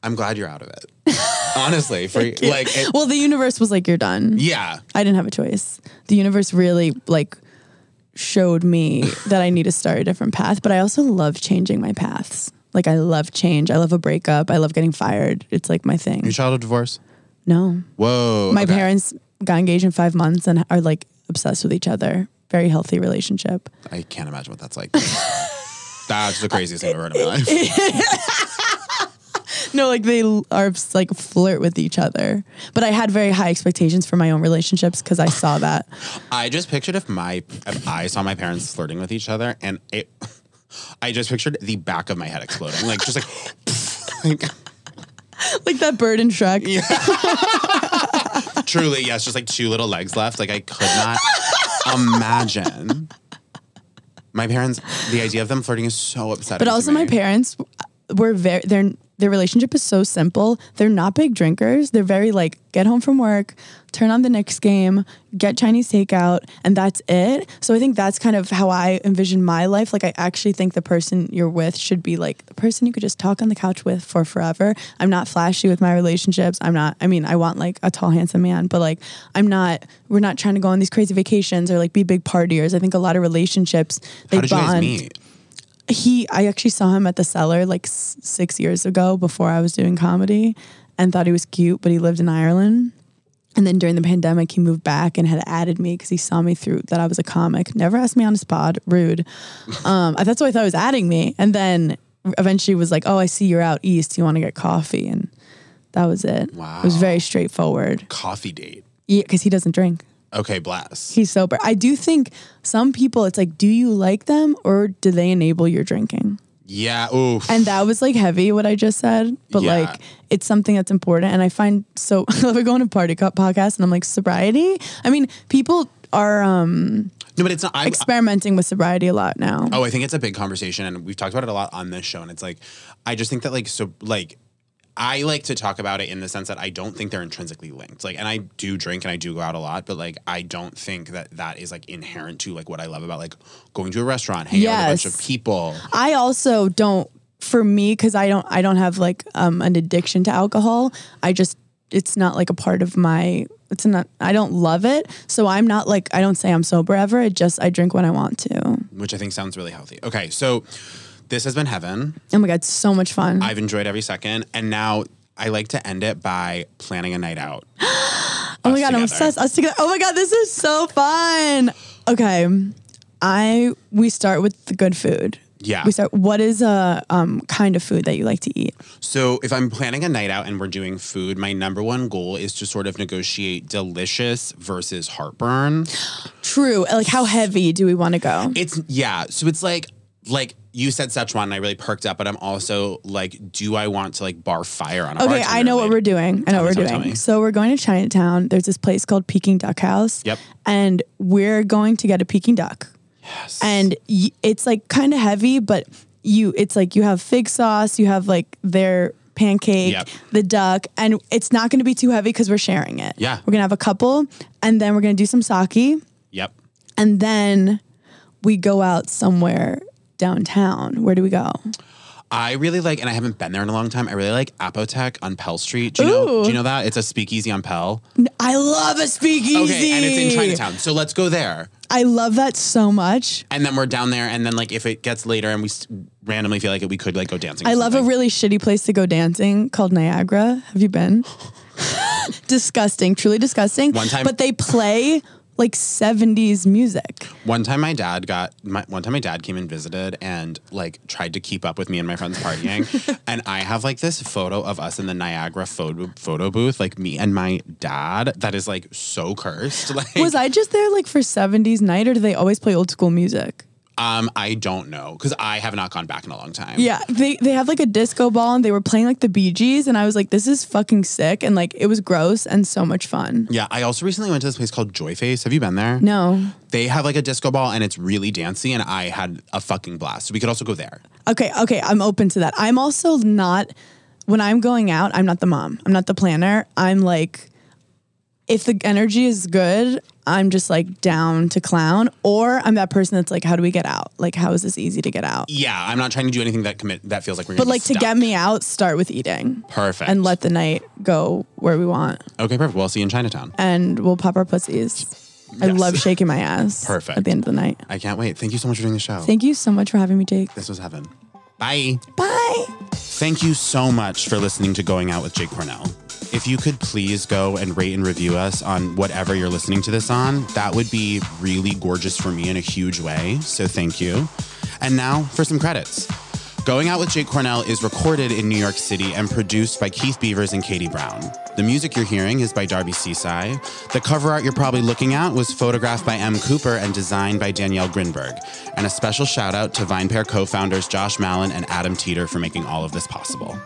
S1: I'm glad you're out of it. Honestly, for like, it-
S4: Well, the universe was like, you're done.
S1: yeah,
S4: I didn't have a choice. The universe really like showed me [laughs] that I need to start a different path, but I also love changing my paths. Like I love change. I love a breakup. I love getting fired. It's like my thing.
S1: your childhood divorce.
S4: No.
S1: Whoa,
S4: My
S1: okay.
S4: parents got engaged in 5 months and are like obsessed with each other. Very healthy relationship.
S1: I can't imagine what that's like. [laughs] that's the craziest thing I've ever heard in my life. [laughs]
S4: No, like they are like flirt with each other. But I had very high expectations for my own relationships because I saw that. [laughs]
S1: I just pictured if my if I saw my parents flirting with each other, and it, I just pictured the back of my head exploding, like just like, like [laughs]
S4: Like that bird in Shrek. [laughs]
S1: truly, yes, just like two little legs left. Like I could not imagine. My parents, the idea of them flirting is so upsetting.
S4: But also my parents were very their their relationship is so simple. They're not big drinkers. They're very like get home from work, turn on the Knicks game, get Chinese takeout, and that's it. So I think that's kind of how I envision my life. Like I actually think the person you're with should be like the person you could just talk on the couch with for forever. I'm not flashy with my relationships. I'm not I mean, I want like a tall handsome man, but like I'm not we're not trying to go on these crazy vacations or like be big partiers. I think a lot of relationships they
S1: How did you
S4: bond? He i actually saw him at the cellar like s- six years ago before i was doing comedy and thought he was cute but he lived in ireland. And then during the pandemic he moved back and had added me because he saw me through that i was a comic. Never asked me on his pod. Rude. [laughs] Um, I- that's why i thought he was adding me. And then eventually was like oh i see you're out east. You want to get coffee? And that was it. Wow, it was very straightforward.
S1: Coffee date.
S4: yeah because he doesn't drink
S1: Okay, blast.
S4: he's sober i do think some people it's like do you like them or do they enable your drinking
S1: Yeah. Oof.
S4: and that was like heavy what I just said, but
S1: Yeah.
S4: like it's something that's important. And I find so [laughs] I love going to party cup podcast and I'm like sobriety. I mean, people are um
S1: no, but it's not. I,
S4: experimenting with sobriety a lot now.
S1: Oh, I think it's a big conversation, and we've talked about it a lot on this show. And it's like, I just think that like so like. I like to talk about it in the sense that I don't think they're intrinsically linked. Like, and I do drink and I do go out a lot, but like, I don't think that that is like inherent to like what I love about like going to a restaurant, hanging out with a bunch of people.
S4: I also don't for me because I don't I don't have like um an addiction to alcohol. I just it's not like a part of my it's not I don't love it. So I'm not like I don't say I'm sober ever. It just I drink when I want to.
S1: which I think sounds really healthy. Okay, so this has been heaven.
S4: Oh my god, so much fun.
S1: I've enjoyed every second, and now I like to end it by planning a night out. [gasps]
S4: Oh my god, I'm obsessed. Us together. Oh my god, this is so fun. Okay, I we start with the good food.
S1: Yeah.
S4: We start. What is a um, kind of food that you like to eat?
S1: So if I'm planning a night out and we're doing food, my number one goal is to sort of negotiate delicious versus heartburn. [gasps]
S4: True. Like how heavy do we want to go?
S1: It's yeah. So it's like like you said Szechuan and I really perked up, but I'm also like, do I want to like bar fire on a
S4: Okay, I know what we're doing. I know what we're
S1: tell me, tell
S4: doing. So we're going to Chinatown. There's this place called Peking Duck House.
S1: Yep.
S4: And we're going to get a Peking duck. Yes. And y- it's like kind of heavy, but you it's like you have fig sauce, you have like their pancake,
S1: Yep.
S4: the duck, and it's not going to be too heavy because we're sharing it.
S1: Yeah.
S4: We're gonna have a couple, and then we're gonna do some sake,
S1: Yep.
S4: and then we go out somewhere downtown. Where do we go?
S1: I really like, and I haven't been there in a long time. I really like Apotheke on Pell Street. Do you know?
S4: Ooh.
S1: Do you know that? It's a speakeasy on Pell.
S4: I love a speakeasy.
S1: Okay, and it's in Chinatown. So let's go there.
S4: I love that so much.
S1: And then we're down there, and then like if it gets later and we s- randomly feel like it, we could like go dancing. or
S4: I love a
S1: something.
S4: really shitty place to go dancing called Niagara. Have you been? [laughs] disgusting, truly disgusting.
S1: One time-
S4: but they play like 70s music.
S1: One time, my dad got my, one time my dad came and visited and like tried to keep up with me and my friends partying, [laughs] and I have like this photo of us in the Niagara photo photo booth, like me and my dad, that is like so cursed. [laughs] Like,
S4: Was I just there like for 70s night or do they always play old school music?
S1: Um, I don't know because I have not gone back in a long time.
S4: Yeah, they they have like a disco ball and they were playing like the Bee Gees and I was like, this is fucking sick and like it was gross and so much fun.
S1: Yeah, I also recently went to this place called Joyface. Have you been there?
S4: No.
S1: They have like a disco ball and it's really dancey, and I had a fucking blast. So we could also go there.
S4: Okay, okay, I'm open to that. I'm also not when I'm going out, I'm not the mom. I'm not the planner. I'm like if the energy is good, I'm just like down to clown or I'm that person that's like how do we get out? Like how is this easy to get out?
S1: Yeah, I'm not trying to do anything that commit that feels like we're.
S4: But like to get me out, start with eating.
S1: perfect
S4: And let the night go where we want.
S1: Okay, perfect. Well, I'll see you in Chinatown.
S4: And we'll pop our pussies. I love shaking my ass. [laughs]
S1: Perfect.
S4: At the end of the night.
S1: I can't wait. Thank you so much for doing the show.
S4: Thank you so much for having me, Jake.
S1: this was heaven. Bye.
S4: Bye.
S1: Thank you so much for listening to Going Out with Jake Cornell. If you could please go and rate and review us on whatever you're listening to this on, that would be really gorgeous for me in a huge way. So thank you. And now for some credits. Going Out with Jake Cornell is recorded in New York City and produced by Keith Beavers and Katie Brown. The music you're hearing is by Darby Seaside. The cover art you're probably looking at was photographed by M. Cooper and designed by Danielle Grinberg. And a special shout out to VinePair co founders Josh Malin and Adam Teeter for making all of this possible.